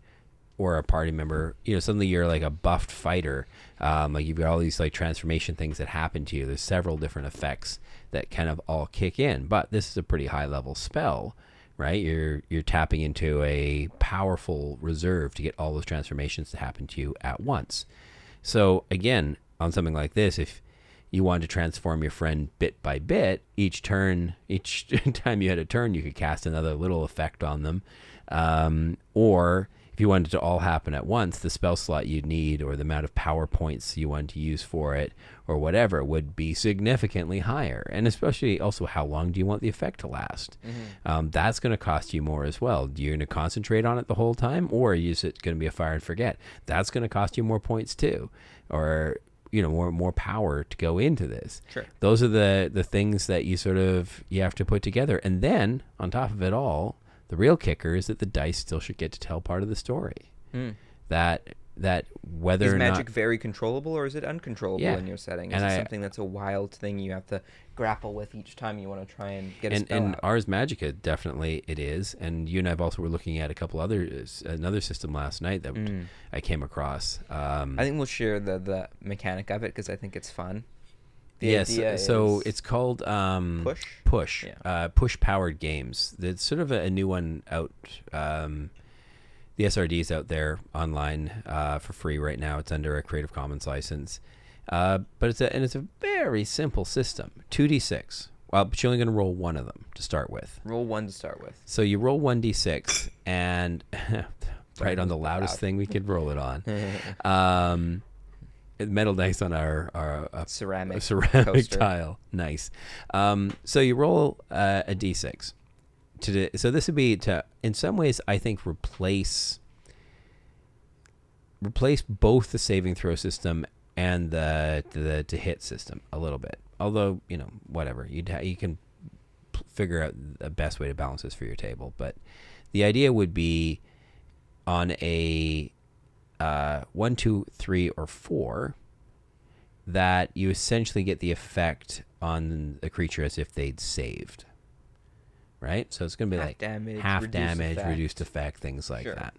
or a party member. You know, suddenly you're like a buffed fighter. Um, like you've got all these like transformation things that happen to you. There's several different effects that kind of all kick in, but this is a pretty high level spell. Right, you're you're tapping into a powerful reserve to get all those transformations to happen to you at once. So again, on something like this, if you wanted to transform your friend bit by bit, each turn, *laughs* each time you had a turn, you could cast another little effect on them, um, or if you wanted to all happen at once, the spell slot you'd need or the amount of power points you want to use for it or whatever would be significantly higher. And especially also, how long do you want the effect to last? Um, that's going to cost you more as well. Do You're going to concentrate on it the whole time, or is it going to be a fire and forget? That's going to cost you more points too, or you know more more power to go into this. Sure. Those are the the things that you sort of you have to put together, and then on top of it all, the real kicker is that the dice still should get to tell part of the story. Mm. That that whether Is magic not very controllable or is it uncontrollable Yeah. in your setting? Is And it I- something that's a wild thing you have to grapple with each time you want to try and get a and spell and out? Ars Magica definitely it is. And you and I've also were looking at a couple others another system last night that Mm. I came across. Um, I think we'll share the the mechanic of it because I think it's fun. The yes, so it's called um, push. Push. Yeah. Uh, push powered games. It's sort of a, a new one out. Um, the SRD is out there online uh, for free right now. It's under a Creative Commons license, uh, but it's a and it's a very simple system. Two d six. Well, but you're only going to roll one of them to start with. Roll one to start with. So you roll one d six, and *laughs* right on the loudest Loud. thing we could roll it on. *laughs* Um, metal dice on our our uh, Ceramic a ceramic coaster. tile. Nice. Um, so you roll uh, a d6. To so this would be to, in some ways, I think replace replace both the saving throw system and the the to hit system a little bit. Although you know whatever you ha- you can p- figure out the best way to balance this for your table. But the idea would be on a uh, one, two, three, or four that you essentially get the effect on the creature as if they'd saved. Right? So it's going to be Half like damage, half reduced damage, effect. reduced effect, things like Sure. that.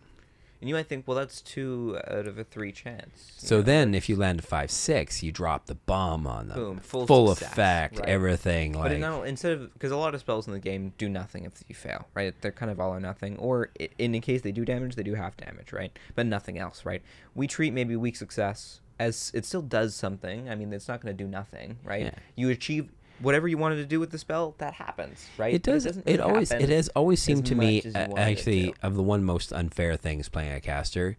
And you might think, well, that's two out of a three chance. So know, then, if you land a five six, you drop the bomb on them. Boom, full success, effect, right. everything. But Like now, instead of because a lot of spells in the game do nothing if you fail, right? They're kind of all or nothing, or in the case they do damage, they do half damage, right? But nothing else, right? We treat maybe weak success as it still does something. I mean, it's not going to do nothing, right? Yeah. You achieve whatever you wanted to do with the spell, that happens, right? it does. doesn't It, always. It has always seemed to me, much as you uh, it actually, to. of the one most unfair things playing a caster,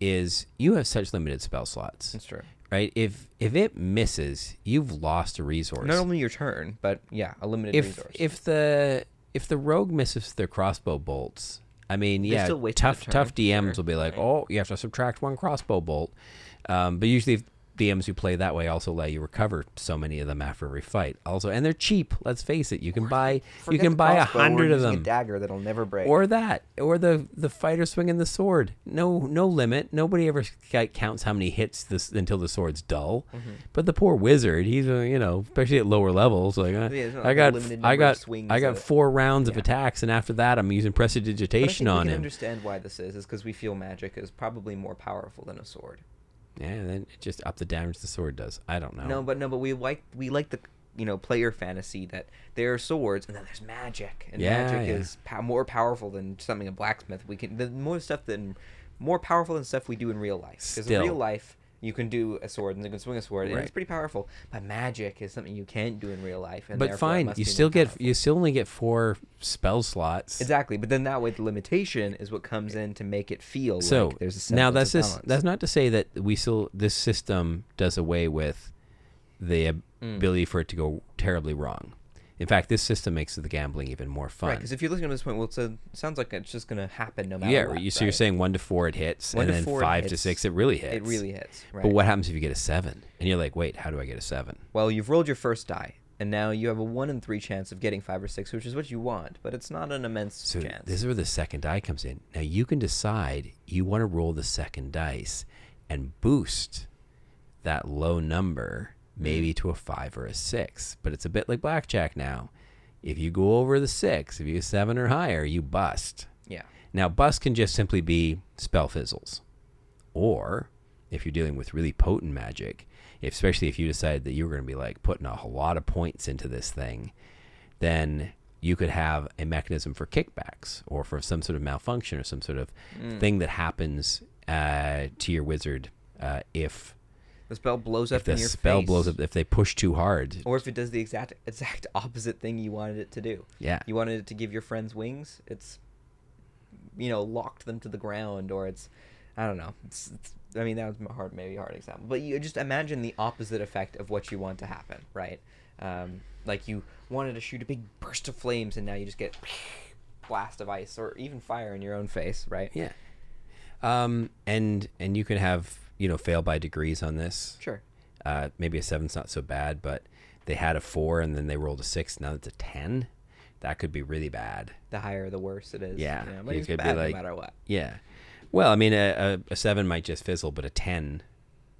is you have such limited spell slots. That's true. right? If if it misses, you've lost a resource. Not only your turn, but yeah, a limited if resource. if the if the rogue misses their crossbow bolts, I mean, yeah, tough tough DMs sure, will be like, right. oh, you have to subtract one crossbow bolt. Um, but usually, DMs who play that way also let you recover so many of them after every fight. Also, and they're cheap. Let's face it. You can buy you Forget can the buy a crossbow, we're hundred of using them. A dagger that'll never break. Or that, or the the fighter swinging the sword. No, no limit. Nobody ever counts how many hits this until the sword's dull. Mm-hmm. But the poor wizard, he's uh, you know, especially at lower levels, like uh, Yeah, it's not I like a got, limited I number of got, swings I got four rounds of attacks, and after that, I'm using But I prestidigitation think we on can him. understand why this is, is because we feel magic is probably more powerful than a sword. Yeah, then it just up the damage the sword does. I don't know. No, but no, but we like we like the you know player fantasy that there are swords and then there's magic, and Yeah, magic yeah. is po- more powerful than something a blacksmith. We can the more stuff than more powerful than stuff we do in real life. Because in real life. You can do a sword and you can swing a sword, and it's pretty powerful. But magic is something you can't do in real life. And but fine, you still get powerful. you still only get four spell slots. Exactly, but then that way the limitation is what comes in to make it feel So like there's a now that's balance. that's not to say that we still this system does away with the Mm. ability for it to go terribly wrong. In fact, this system makes the gambling even more fun. right because if you're looking at this point, well, it's a, it sounds like it's just gonna happen no matter. yeah, what, you, so you're saying one to four it hits, One and then five to six it really hits. it really hits. Right. But what happens if you get a seven? And you're like, wait, how do I get a seven? Well, you've rolled your first die, and now you have a one in three chance of getting five or six, which is what you want, but it's not an immense So chance. this is where the second die comes in. Now you can decide you want to roll the second dice and boost that low number maybe to a five or a six. But it's a bit like blackjack now. If you go over the six, if you seven or higher, you bust. yeah. Now bust can just simply be spell fizzles. Or if you're dealing with really potent magic, especially if you decide that you're going to be like putting a whole lot of points into this thing, then you could have a mechanism for kickbacks or for some sort of malfunction or some sort of Mm. thing that happens uh, to your wizard uh, if The spell blows if up the in your spell face, blows up if they push too hard. or if it does the exact exact *laughs* opposite thing you wanted it to do. Yeah. You wanted it to give your friends wings. It's you know locked them to the ground or it's I don't know. It's, it's I mean that was a hard maybe a hard example, but you just imagine the opposite effect of what you want to happen, right? Um, like you wanted to shoot a big burst of flames and now you just get *laughs* blast of ice or even fire in your own face, right? Yeah. Um, and and you can have you know fail by degrees on this. Sure. Uh, maybe a seven's not so bad, but they had a four and then they rolled a six. Now it's a ten. That could be really bad. The higher, the worse it is. Yeah, but it it's could be bad like- no matter what. Yeah. Well, I mean, a, a, a seven might just fizzle, but a ten,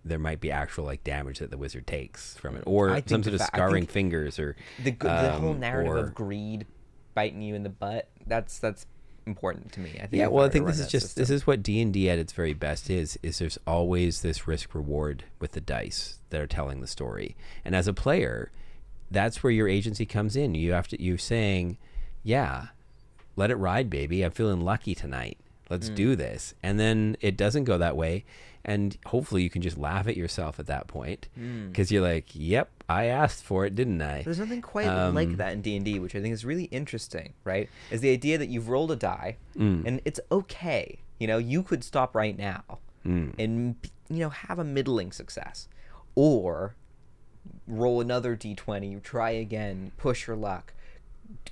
there might be actual like damage that the wizard takes from it, or some sort of scarring fingers, or The, the whole um, narrative or- of greed biting you in the butt. That's that's important to me. I think. yeah well i think this is just this is what d&d at its very best is is there's always this risk reward with the dice that are telling the story. And as a player that's where your agency comes in. You have to you're saying yeah let it ride baby. I'm feeling lucky tonight. Let's hmm. do this. And then it doesn't go that way. And hopefully you can just laugh at yourself at that point hmm. because you're like yep i asked for it didn't i There's nothing quite Um, like that in D and D, which I think is really interesting. Right? Is the idea that you've rolled a die Mm. and it's okay. You know, you could stop right now Mm. and you know have a middling success, or roll another d20, try again, push your luck,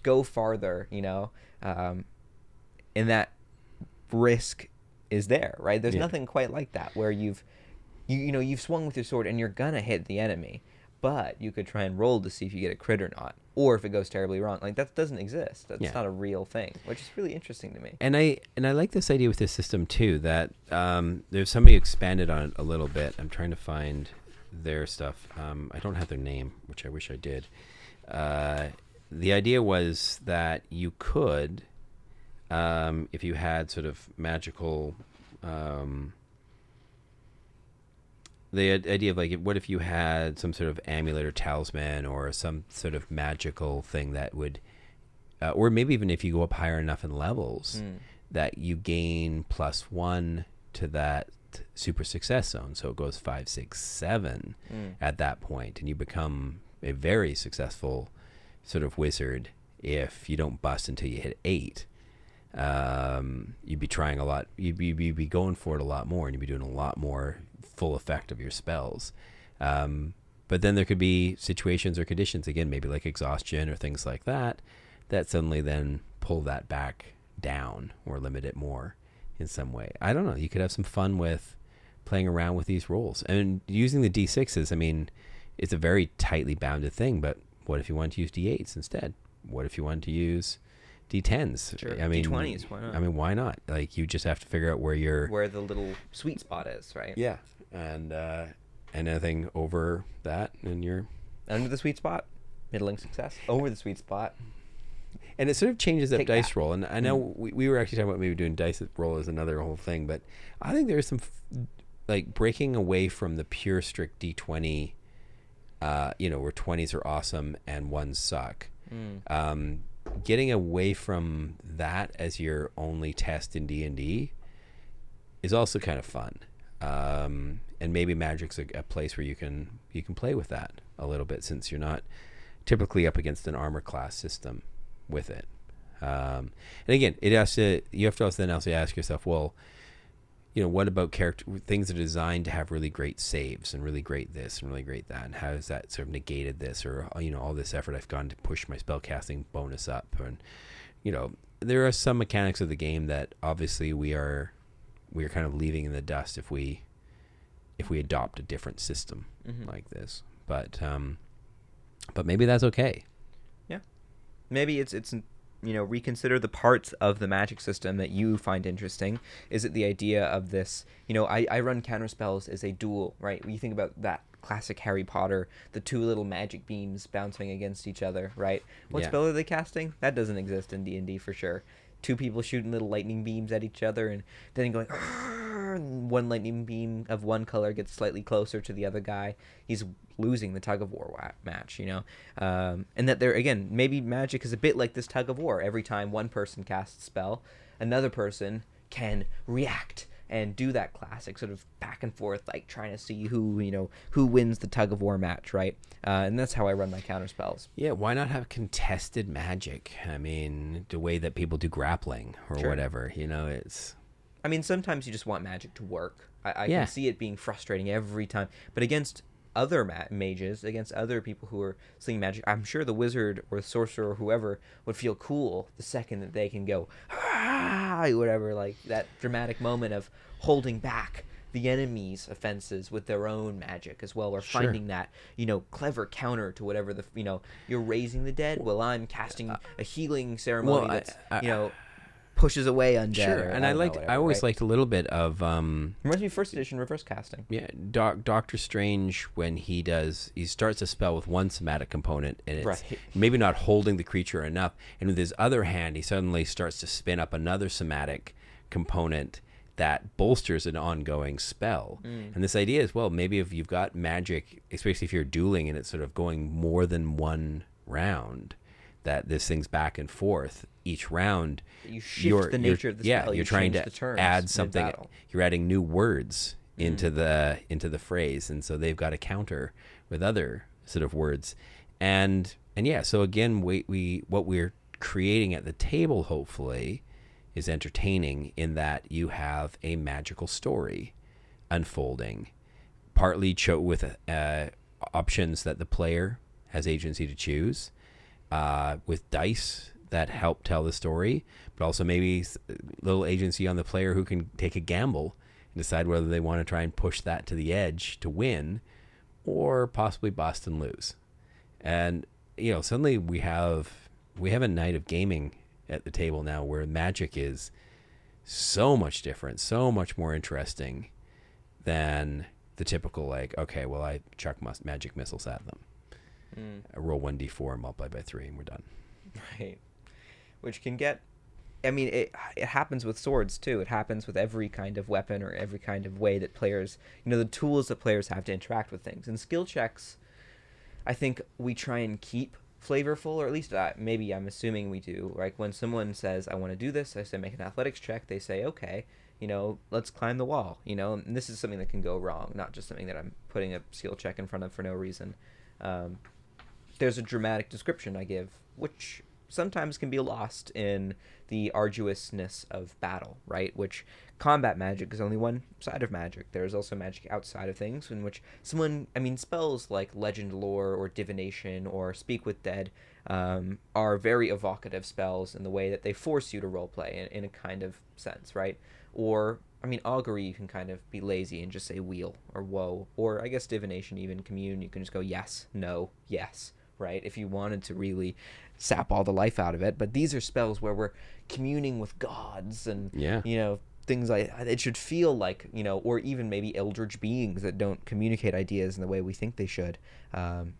go farther. You know, um, and that risk is there, right? There's Yeah. nothing quite like that where you've you you know you've swung with your sword and you're gonna hit the enemy, but you could try and roll to see if you get a crit or not, or if it goes terribly wrong. Like that doesn't exist. That's Yeah. not a real thing, which is really interesting to me. and I and I like this idea with this system too. That um, there's somebody expanded on it a little bit. I'm trying to find their stuff. Um, I don't have their name, which I wish I did. Uh, the idea was that you could, um, if you had sort of magical. Um, the idea of like, what if you had some sort of amulet or talisman or some sort of magical thing that would uh, or maybe even if you go up higher enough in levels Mm. that you gain plus one to that super success zone so it goes five six seven Mm. at that point and you become a very successful sort of wizard if you don't bust until you hit eight um, you'd be trying a lot you'd be, you'd be going for it a lot more and you'd be doing a lot more full effect of your spells. Um, but then there could be situations or conditions again maybe like exhaustion or things like that that suddenly then pull that back down or limit it more in some way. I don't know. You could have some fun with playing around with these rolls and using the d6s i mean it's a very tightly bounded thing but what if you want to use d8s instead? What if you want to use d10s Sure. i mean D20s, why not? i mean why not? Like you just have to figure out where you're Where the little sweet spot is, right? yeah and uh anything over that and you're Under the sweet spot, middling success. Over the sweet spot, and it sort of changes up Take dice that. roll. And I know we, we were actually talking about maybe doing dice roll as another whole thing, but I think there's some f- like breaking away from the pure strict D20, uh, you know, where 20s are awesome and ones suck. Mm. Um, getting away from that as your only test in D and D is also kind of fun. Um, and maybe Magic's a, a place where you can you can play with that a little bit since you're not typically up against an armor class system with it. Um, and again, it has to you have to also then also ask yourself, well, you know, what about character things that are designed to have really great saves and really great this and really great that, and how has that sort of negated this or uh, you know all this effort I've gone to push my spellcasting bonus up and you know there are some mechanics of the game that obviously we are we are kind of leaving in the dust if we if we adopt a different system Mhm. like this, but um, but maybe that's okay. Yeah, maybe it's it's you know reconsider the parts of the magic system that you find interesting. Is it the idea of this you know i, I run counter spells as a duel right? When you think about that classic harry potter the two little magic beams bouncing against each other right? What Yeah. spell are they casting? That doesn't exist in d&d for sure two people shooting little lightning beams at each other and then going and one lightning beam of one color gets slightly closer to the other guy. He's losing the tug of war match you know? Um, and that there again maybe magic is a bit like this tug of war. Every time one person casts spell another person can react and do that classic sort of back and forth, like trying to see who you know who wins the tug of war match, right? Uh, and that's how I run my counter spells. Yeah, why not have contested magic? I mean, the way that people do grappling or Sure. whatever. You know, it's I mean, sometimes you just want magic to work. I, I Yeah. can see it being frustrating every time, but against other ma- mages, against other people who are slinging magic, I'm sure the wizard or the sorcerer or whoever would feel cool the second that they can go, ah, whatever, like that dramatic moment of holding back the enemy's offenses with their own magic as well, or Sure. finding that you know clever counter to whatever the you know you're raising the dead while I'm casting a healing ceremony uh, I- that's I- you know pushes away undead. sure. or And I don't know, liked, I always right? liked a little bit of um, Reminds me of first edition reverse casting. Yeah, Doc, Doctor Strange when he does he starts a spell with one somatic component and it's Right. maybe not holding the creature enough, and with his other hand he suddenly starts to spin up another somatic component that bolsters an ongoing spell. And this idea is well, maybe if you've got magic, especially if you're dueling and it's sort of going more than one round, that this thing's back and forth each round. You shift you're- the you're- nature of the yeah, spell. you're you trying to add something. mid-battle. You're adding new words into the into the phrase, and so they've got to counter with other sort of words, and and yeah. So again, we we what we're creating at the table hopefully is entertaining in that you have a magical story unfolding, partly cho- with uh, options that the player has agency to choose, uh, with dice that help tell the story, but also maybe little agency on the player who can take a gamble and decide whether they want to try and push that to the edge to win, or possibly bust and lose. And you know, suddenly we have we have a night of gaming at the table now where magic is so much different, so much more interesting than the typical like, okay, well I chuck mus- magic missiles at them. Mm, I roll one d four, multiply by three, and we're done. *laughs* right. Which can get. I mean, it it happens with swords too. It happens with every kind of weapon or every kind of way that players, you know, the tools that players have to interact with things. And skill checks, I think we try and keep flavorful, or at least uh, maybe I'm assuming we do. Like when someone says, "I want to do this," I say, "Make an athletics check." They say, "Okay." You know, let's climb the wall. You know, and this is something that can go wrong, not just something that I'm putting a skill check in front of for no reason. Um, there's a dramatic description I give, which sometimes can be lost in the arduousness of battle, right? Which combat magic is only one side of magic. There's also magic outside of things in which someone, I mean, spells like legend lore or divination or speak with dead um, are very evocative spells in the way that they force you to roleplay in, in a kind of sense, right? Or I mean, augury you can kind of be lazy and just say weal or woe, or I guess divination even commune you can just go yes, no, yes, right? If you wanted to really sap all the life out of it, but these are spells where we're communing with gods and Yeah. you know things like it should feel like you know, or even maybe eldritch beings that don't communicate ideas in the way we think they should. Um,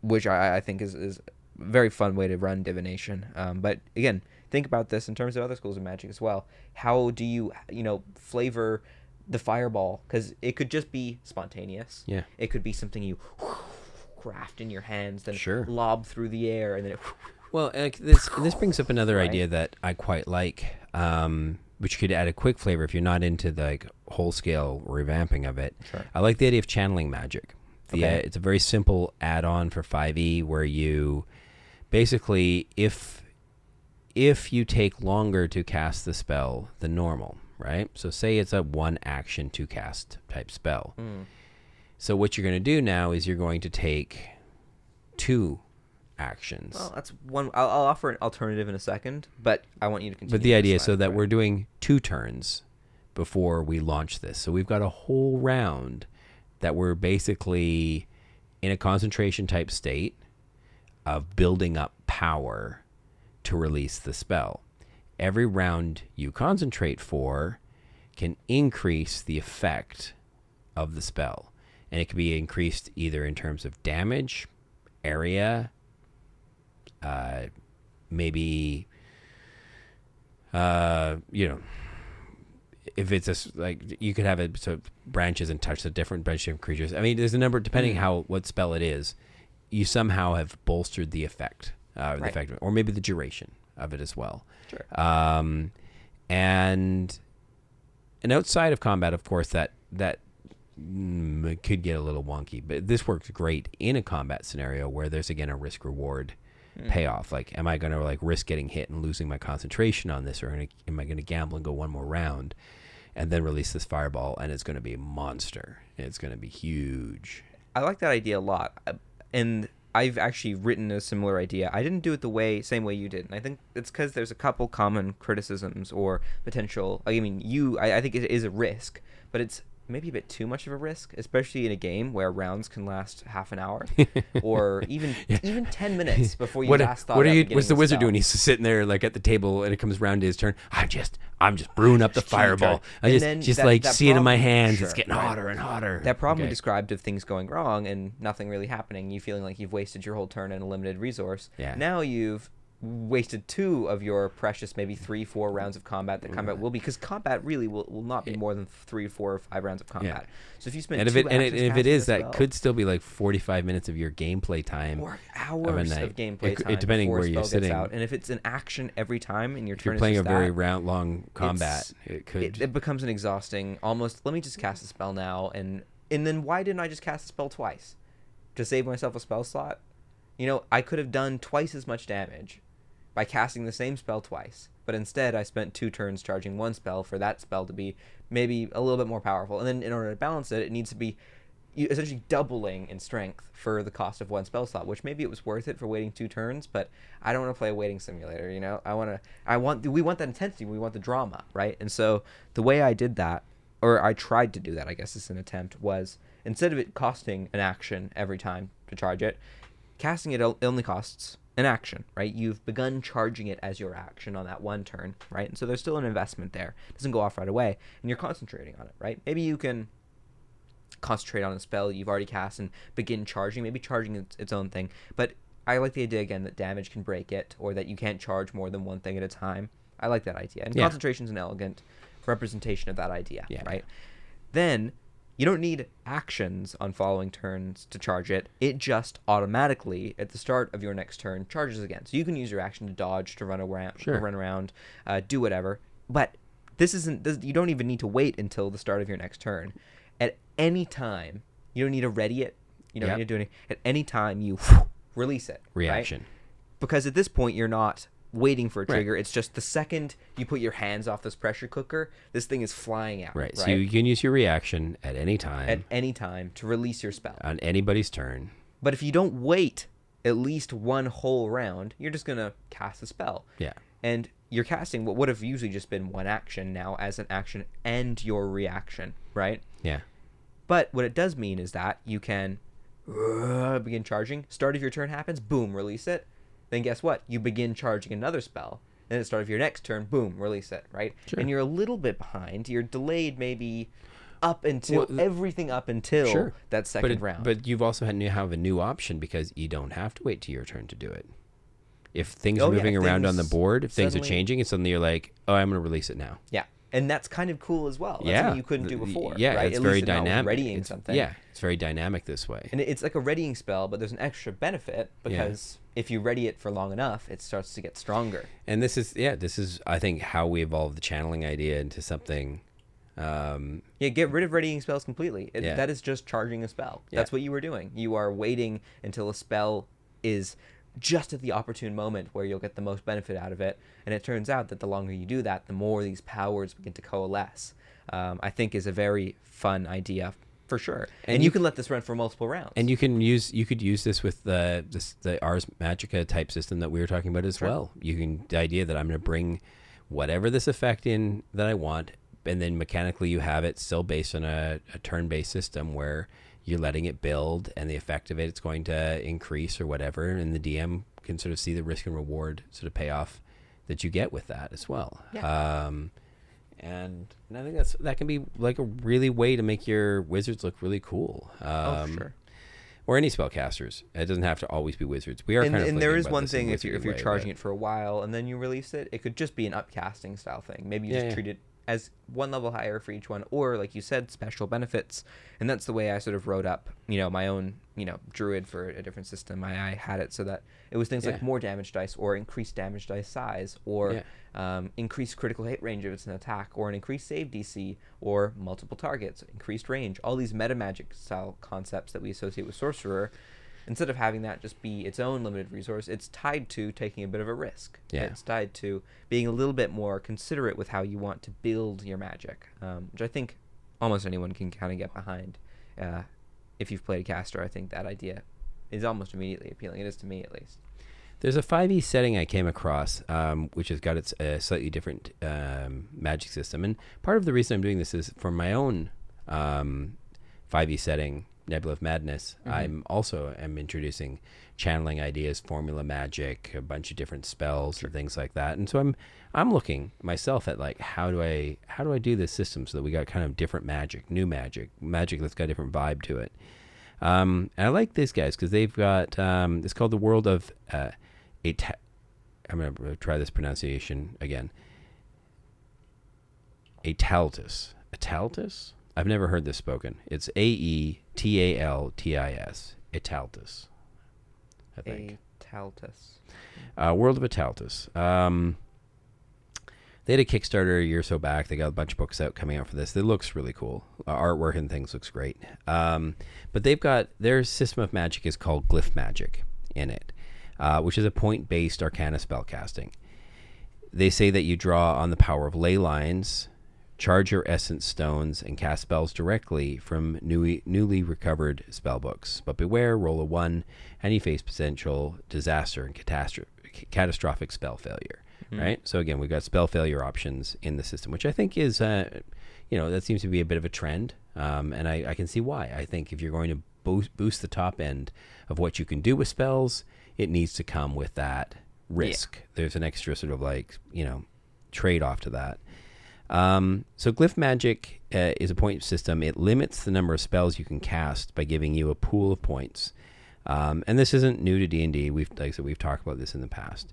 which I, I think is, is a very fun way to run divination. Um, but again, think about this in terms of other schools of magic as well. How do you, you know, flavor the fireball? Because it could just be spontaneous. Yeah. It could be something you craft in your hands, then Sure. lob through the air, and then it. *laughs* Well, uh, this this brings up another Right. idea that I quite like, um, which could add a quick flavor if you're not into the like, whole scale revamping of it. Sure. I like the idea of channeling magic. The, uh, it's a very simple add-on for 5e where you basically if if you take longer to cast the spell than normal, right? So say it's a one action to cast type spell. Mm. So what you're going to do now is you're going to take two actions. Well, that's one. I'll, I'll offer an alternative in a second, but I want you to continue. But the idea is so that right? we're doing two turns before we launch this. So we've got a whole round that we're basically in a concentration type state of building up power to release the spell. Every round you concentrate for can increase the effect of the spell. And it can be increased either in terms of damage, area, uh, maybe uh, you know, if it's a like you could have it so branches and touch the different bunch of creatures. I mean, there's a number depending Mm. how what spell it is. You somehow have bolstered the effect, uh, the effect, or maybe the duration of it as well. Sure. Um, and and outside of combat, of course, that that it could get a little wonky. But this works great in a combat scenario where there's again a risk reward Mm. payoff. Like, am I going to like risk getting hit and losing my concentration on this, or am I- going to gamble and go one more round, and then release this fireball, and it's going to be a monster. It's going to be huge. I like that idea a lot, and I've actually written a similar idea. I didn't do it the way same way you did, and I think it's because there's a couple common criticisms or potential. I mean, you, I, I think it is a risk, but it's maybe a bit too much of a risk, especially in a game where rounds can last half an hour *laughs* or even even ten minutes before you what last thought. what are you? What's the wizard doing? He's sitting there like at the table, and it comes around to his turn. I'm just, I'm just brewing up the fireball. I just, then just that- like that see it in my hands. Sure, it's getting right. hotter and hotter. That problem we described of things going wrong and nothing really happening, you feeling like you've wasted your whole turn and a limited resource. Yeah. Now you've wasted two of your precious maybe three, four rounds of combat that combat will be because combat really will, will not be more than three, four, or five rounds of combat. So if you spend And if two it and, it, and if it is, that spell, could still be like 45 minutes of your gameplay time. or of a hours night. of gameplay It time depending where you're sitting. out. And if it's an action every time and your if turn you're playing a just very that, round long combat, it could. it, it becomes an exhausting almost let me just cast a spell now and and then why didn't i just cast a spell twice to save myself a spell slot you know i could have done twice as much damage by casting the same spell twice but instead i spent two turns charging one spell for that spell to be maybe a little bit more powerful and then in order to balance it it needs to be essentially doubling in strength for the cost of one spell slot, which maybe it was worth it for waiting two turns, but I don't want to play a waiting simulator, you know? I want to I want we want that intensity, we want the drama, right? And so the way I did that or I tried to do that, I guess it's an attempt was instead of it costing an action every time to charge it, casting it only costs an action, right? You've begun charging it as your action on that one turn, right? And so there's still an investment there. It doesn't go off right away, and you're concentrating on it, right? Maybe you can concentrate on a spell you've already cast and begin charging, maybe charging its, its own thing. But I like the idea again that damage can break it or that you can't charge more than one thing at a time. I like that idea. And Yeah. concentration is an elegant representation of that idea, Yeah. right? Then you don't need actions on following turns to charge it. It just automatically at the start of your next turn charges again. So you can use your action to dodge, to run around, Sure. run around, uh, do whatever. But this isn't. This, you don't even need to wait until the start of your next turn. At any time, you don't need to ready it. You don't Yep. need to do anything. At any time, you release it. right? reaction. because at this point you're not waiting for a Right. trigger. It's just the second you put your hands off this pressure cooker, this thing is flying out. Right. Right. So you can use your reaction at any time at any time to release your spell. on anybody's turn. But if you don't wait at least one whole round, you're just gonna cast a spell. Yeah. And you're casting what would have usually just been one action now as an action and your reaction, right? Yeah. But what it does mean is that you can uh, begin charging. Start of your turn happens, boom, release it. Then guess what? You begin charging another spell. And at the start of your next turn, boom, release it, right? Sure. And you're a little bit behind. You're delayed maybe up until Well, everything up until Sure. that second but it- round. But you've also had to have a new option because you don't have to wait till your turn to do it. If things Oh, are moving if around on the board, if things are changing, and suddenly you're like, "Oh, I'm going to release it now." yeah. And that's kind of cool as well. That's yeah, something you couldn't do before. Yeah, right? it's At very least dynamic. Readying It's- something. Yeah, it's very dynamic this way. And it's like a readying spell, but there's an extra benefit because if you ready it for long enough, it starts to get stronger. And this is yeah, this is I think how we evolved the channeling idea into something. Um, Yeah, get rid of readying spells completely. It, Yeah. That is just charging a spell. Yeah. That's what you were doing. You are waiting until a spell is just at the opportune moment where you'll get the most benefit out of it. And it turns out that the longer you do that, the more these powers begin to coalesce. Um, I think is a very fun idea for sure. And, And you, you can let this run for multiple rounds. and you can use you could use this with the this, the Ars Magica type system that we were talking about as Sure. well. You can the idea that I'm going to bring whatever this effect in that I want, and then mechanically you have it still based on a, a turn-based system where you're letting it build, and the effect of it it's going to increase or whatever, and the DM can sort of see the risk and reward sort of payoff that you get with that as well. Yeah. Um, and, and I think that's that can be like a really way to make your wizards look really cool. Um, oh, sure. or any spellcasters. It doesn't have to always be wizards. We are And, kind of and there about one thing if you're if you're way, charging but- it for a while and then you release it, it could just be an upcasting style thing. Maybe you Yeah, just yeah. treat it as one level higher for each one, or like you said, special benefits. And that's the way I sort of wrote up, you know, my own, you know, druid for a different system. I, I had it so that it was things Yeah. like more damage dice, or increased damage dice size, or Yeah. um, increased critical hit range if it's an attack, or an increased save DC, or multiple targets, increased range. All these meta magic style concepts that we associate with sorcerer. Instead of having that just be its own limited resource, it's tied to taking a bit of a risk. Yeah. It's tied to being a little bit more considerate with how you want to build your magic, um, which I think almost anyone can kind of get behind. Uh, if you've played caster, I think that idea is almost immediately appealing. It is to me, at least. There's a 5e setting I came across, um, which has got its uh, slightly different um, magic system. And part of the reason I'm doing this is for my own um, 5e setting, Nebula of Madness. Mhm. I'm also am introducing channeling ideas, formula magic, a bunch of different spells and things like that. And so I'm I'm looking myself at like how do I how do I do this system so that we got kind of different magic, new magic, magic that's got a different vibe to it. Um, and I like these guys because they've got um, it's called the world of uh, Eta- I'm gonna try this pronunciation again. Aetaltis. Aetaltis? I've never heard this spoken. It's A E T A L T I S. Aetaltis. I think. Aetaltis. Uh, World of Aetaltis. Um, they had a Kickstarter a year or so back. They got a bunch of books out coming out for this. It looks really cool. Uh, artwork and things looks great. Um, but they've got their system of magic is called Glyph Magic in it, uh, which is a point-based Arcana spell casting. They say that you draw on the power of ley lines, charge your essence stones, and cast spells directly from newly, newly recovered spell books. But beware, roll a one, and you face potential disaster and catastrophe, catastrophic spell failure. Mhm. Right. So again, we've got spell failure options in the system, which I think is, uh, you know, that seems to be a bit of a trend, um, and I, I can see why. I think if you're going to boost, boost the top end of what you can do with spells, it needs to come with that risk. There's an extra sort of like you know trade off to that. Um, so glyph magic uh, is a point system. It limits the number of spells you can cast by giving you a pool of points. Um, and this isn't new to D and D. We've like I said, we've talked about this in the past.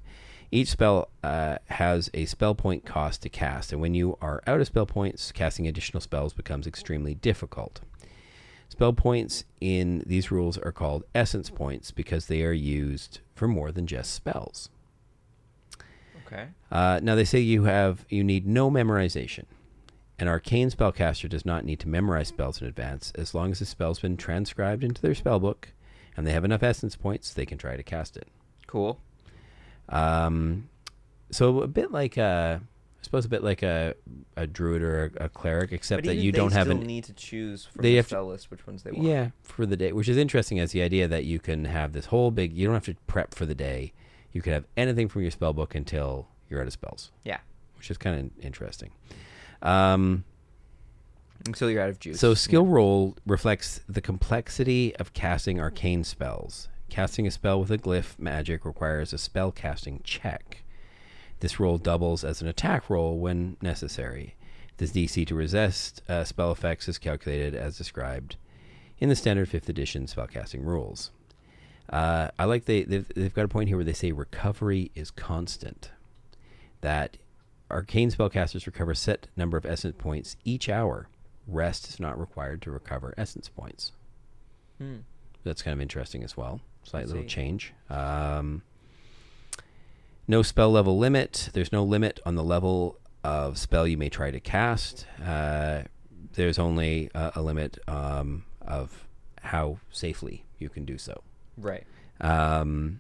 Each spell uh, has a spell point cost to cast, and when you are out of spell points, casting additional spells becomes extremely difficult. Spell points in these rules are called essence points because they are used for more than just spells. Okay. Uh, now they say you have you need no memorization. An arcane spellcaster does not need to memorize spells in advance as long as the spell's been transcribed into their spellbook and they have enough essence points they can try to cast it. Cool. Um, so a bit like a, I suppose a bit like a, a druid or a, a cleric, except that you don't have an need to choose from they the have to- spell list which ones they want. yeah for the day, which is interesting as the idea that you can have this whole big. You don't have to prep for the day. You can have anything from your spellbook until you're out of spells. Yeah. which is kind of interesting. Um, Until you're out of juice. So Yeah. skill roll reflects the complexity of casting arcane spells. Casting a spell with a glyph magic requires a spell casting check. This roll doubles as an attack roll when necessary. This DC to resist uh, spell effects is calculated as described in the standard 5th edition spellcasting rules. Uh, I like they they've, they've got a point here where they say recovery is constant. That arcane spellcasters recover a set number of essence points each hour. Rest is not required to recover essence points. Hmm. That's kind of interesting as well. Slight I little see. change. Um, no spell level limit. There's no limit on the level of spell you may try to cast. Uh, there's only a, a limit um, of how safely you can do so. Right. Um,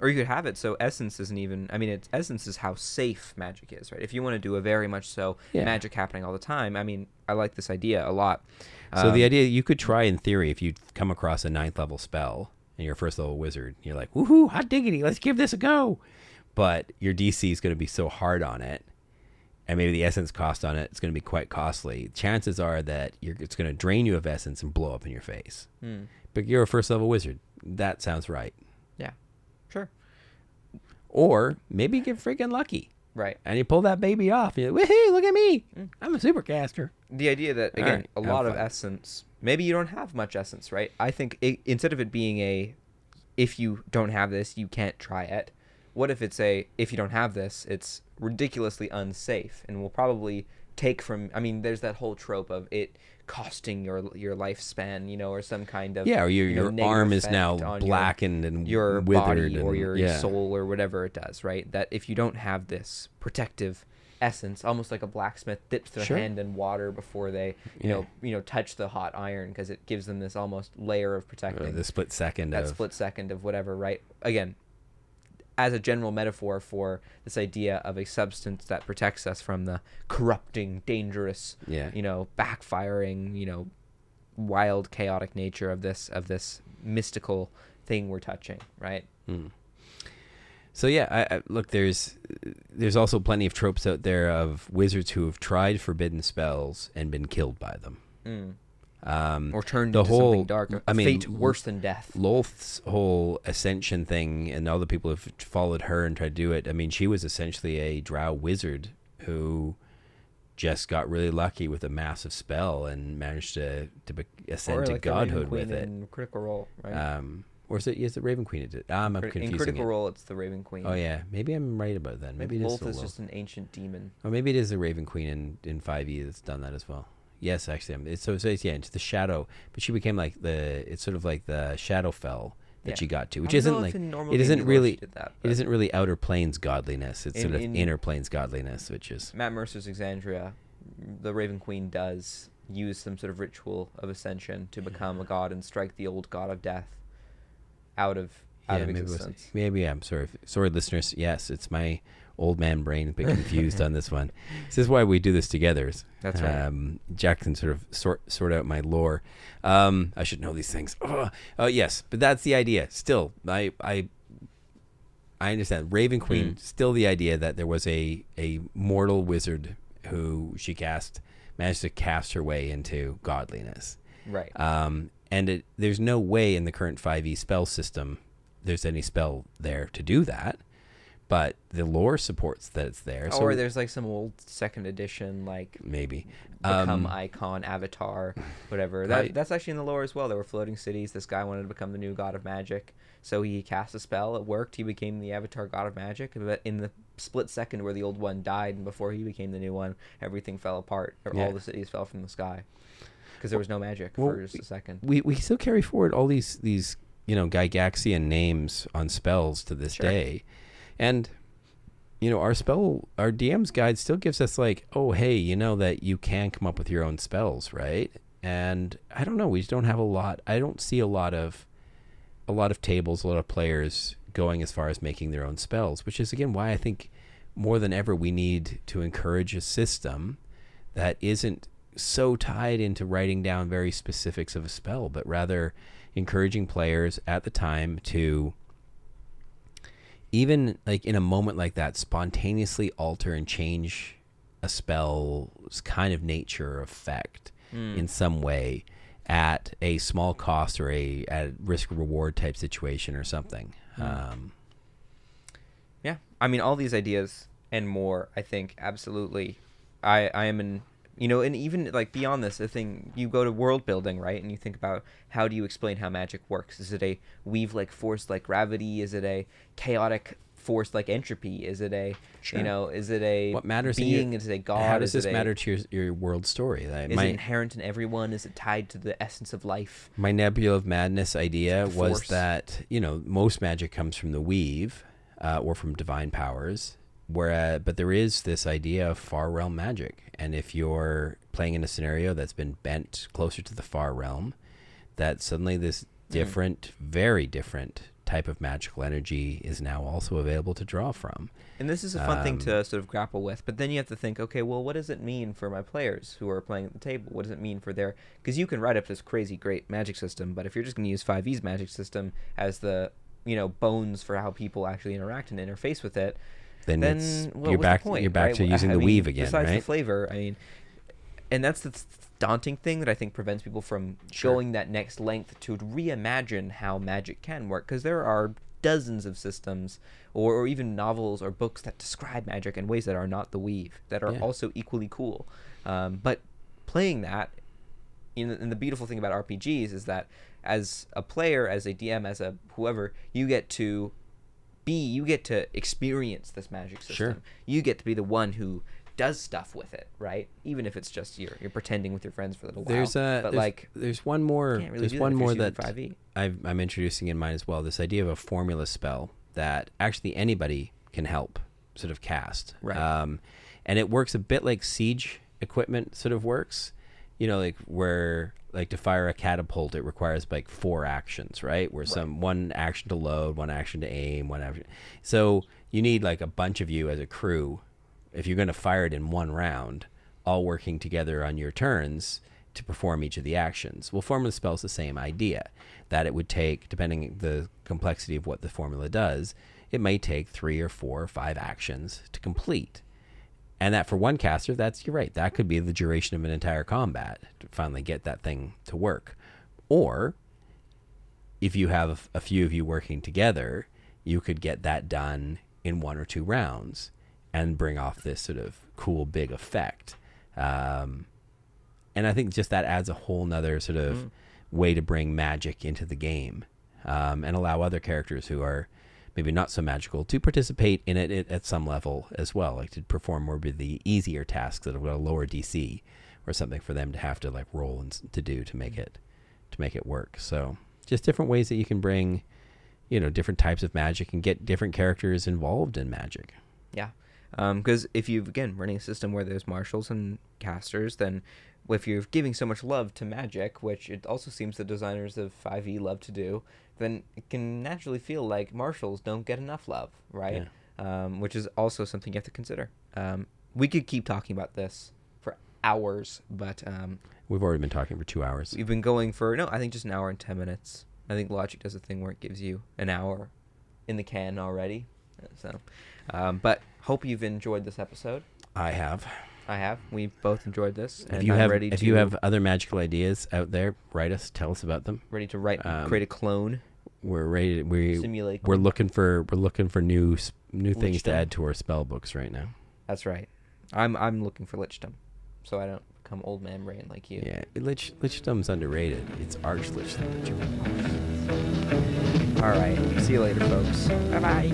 Or you could have it so essence isn't even. I mean, it's essence is how safe magic is, right? If you want to do a very much so Yeah. magic happening all the time, I mean, I like this idea a lot. So the Um, idea you could try in theory if you come across a ninth level spell and you're a first level wizard, you're like, woohoo, hot diggity, let's give this a go. But your DC is going to be so hard on it, and maybe the essence cost on it is going to be quite costly. Chances are that you're, it's going to drain you of essence and blow up in your face. hmm. But you're a first level wizard. That sounds right. Yeah. Sure. Or maybe you get freaking lucky Right. and you pull that baby off. And you're like, woohoo, look at me. Mm. I'm a supercaster. the idea that again right, a lot of fun. essence maybe you don't have much essence right i think it, instead of it being a if you don't have this you can't try it what if it's a if you don't have this it's ridiculously unsafe and will probably take from. I mean, there's that whole trope of it costing your your lifespan, you know, or some kind of Yeah, or your you know, your arm is now on your- blackened and your withered body or and- your yeah. soul or whatever it does, right? That if you don't have this protective essence, almost like a blacksmith dips their Sure. hand in water before they, you Yeah. know, you know, touch the hot iron because it gives them this almost layer of uh, Or the split second that of split second of whatever, right? Again, as a general metaphor for this idea of a substance that protects us from the corrupting, dangerous, yeah. you know, backfiring, you know, wild, chaotic nature of this of this mystical thing we're touching, right? Mm. So yeah, I, I, look, there's there's also plenty of tropes out there of wizards who have tried forbidden spells and been killed by them. Mm. Um, Or turned the into whole- something I mean, fate worse than death. Lolth's whole ascension thing, and all the people who've followed her and tried to do it. I mean, she was essentially a drow wizard who just got really lucky with a massive spell and managed to to be, ascend or to like godhood with it. in Critical Role, right? Um, or is it? Is it Raven Queen? It did. Um, I'm Crit- confusing in Critical it. Role, it's the Raven Queen. Oh yeah, maybe I'm right about that. Maybe it is is just an ancient demon. Or maybe it is the Raven Queen in in Five E that's done that as well. Yes, actually, it's so so it's, yeah, into the shadow, but she became like the it's sort of like the Shadowfell that Yeah. she got to, which isn't like it isn't D&D lore she really that, it isn't really outer planes godliness. It's In- sort of in- inner planes godliness, which is Matt Mercer's Exandria, the Raven Queen does use some sort of ritual of ascension to become a god and strike the old god of death out of out of maybe, it existence. maybe I'm sorry, sorry, listeners. Yes, it's my old man brain a bit *laughs* confused on this one. This is why we do this together. That's right. Um, Jack can sort of sort sort out my lore. Um, I should know these things. Oh, oh yes, but that's the idea. Still, I I I understand. Raven Queen, Mm. still the idea that there was a a mortal wizard who she cast managed to cast her way into godliness. Right. Um, and it, there's no way in the current 5e spell system there's any spell there to do that. But the lore supports that it's there. So or there's like some old second edition like maybe. become Um, icon avatar *laughs* whatever. That, that's actually in the lore as well. There were floating cities. This guy wanted to become the new god of magic. So he cast a spell. It worked. He became the avatar god of magic. But in the split second where the old one died and before he became the new one everything fell apart or Yeah. all the cities fell from the sky because there was no magic Well, for just a second. we we still carry forward all these these you know Gygaxian names on spells to this Sure. day, and you know our spell our DM's guide still gives us like oh hey you know that you can come up with your own spells right? And I don't know we just don't have a lot I don't see a lot of a lot of tables a lot of players going as far as making their own spells which is again why I think more than ever we need to encourage a system that isn't so tied into writing down very specifics of a spell, but rather encouraging players at the time to even like in a moment like that spontaneously alter and change a spell's kind of nature or effect Mm. in some way at a small cost or a at risk reward type situation or something. Mm. Um, Yeah, I mean, all these ideas and more. I think absolutely. I I am in. You know, and even like beyond this, the thing you go to world building, right? And you think about how do you explain how magic works? Is it a weave like force like gravity? Is it a chaotic force like entropy? Is it a Sure. you know? Is it a what matters your- being? is it a god? How does is this it a- matter to your, your world story? That Is my- it inherent in everyone? Is it tied to the essence of life? my nebula of madness idea was that you know most magic comes from the weave uh, or from divine powers where but there is this idea of far realm magic and if you're playing in a scenario that's been bent closer to the far realm that suddenly this different very different type of magical energy is now also available to draw from And this is a fun thing Um, to sort of grapple with. But then you have to think, okay, well, what does it mean for my players who are playing at the table? What does it mean for their? Because you can write up this crazy great magic system, but if you're just going to use 5e's magic system as the you know bones for how people actually interact and interface with it, then, then you're back the point, you're back right? to using I the mean, weave again Besides right the flavor, I mean, and that's the daunting thing that I think prevents people from Sure. going that next length to reimagine how magic can work. Because there are dozens of systems, or, or even novels or books that describe magic in ways that are not the weave, that are Yeah. also equally cool. Um, but playing that, in, and the beautiful thing about RPGs is that as a player, as a DM, as a whoever, you get to be you get to experience this magic system. Sure. You get to be the one who does stuff with it, right? Even if it's just you're you're pretending with your friends for a little There's while. a but there's, like there's one more really there's one that more that shooting. 5e. I've, I'm introducing in mine as well. This idea of a formula spell that actually anybody can help sort of cast. Right. Um, and it works a bit like siege equipment sort of works. You know, like where like to fire a catapult, it requires like four actions, right? Where some one action to load, one action to aim, one action. So you need like a bunch of you as a crew if you're going to fire it in one round, all working together on your turns to perform each of the actions. Well, formula spells the same idea that it would take, depending the complexity of what the formula does, it may take three or four or five actions to complete. And that for one caster, that's you're right. That could be the duration of an entire combat to finally get that thing to work. Or if you have a few of you working together, you could get that done in one or two rounds and bring off this sort of cool big effect. Um, and I think just that adds a whole nother sort of way to bring magic into the game um, and allow other characters who are maybe not so magical to participate in it at- some level as well, like to perform more of the easier tasks that have got a lower DC or something for them to have to like roll and to do to make it to make it work. So just different ways that you can bring, you know, different types of magic and get different characters involved in magic. Yeah, um, because if you've again running a system where there's martials and casters, then if you're giving so much love to magic, which it also seems the designers of 5e love to do, then it can naturally feel like martials don't get enough love, right? Um, which is also something you have to consider. Um, we could keep talking about this for hours, but um, We've already been talking for two hours. we've been going for no, I think just an hour and ten minutes. I think Logic does a thing where it gives you an hour in the can already. So, um, but hope you've enjoyed this episode. I have. I have. We both enjoyed this, If you I'm have, if you have other magical ideas out there, write us. Tell us about them. ready to write, um, create a clone, We're ready. To, we simulate. we're looking for we're looking for new new things to add to our spell books right now. That's right. I'm I'm looking for Lichdom, so I don't become old man brain like you. Yeah, Lich Lichdom's underrated. It's Arch Lichdom that you want. All right. See you later, folks. Bye bye.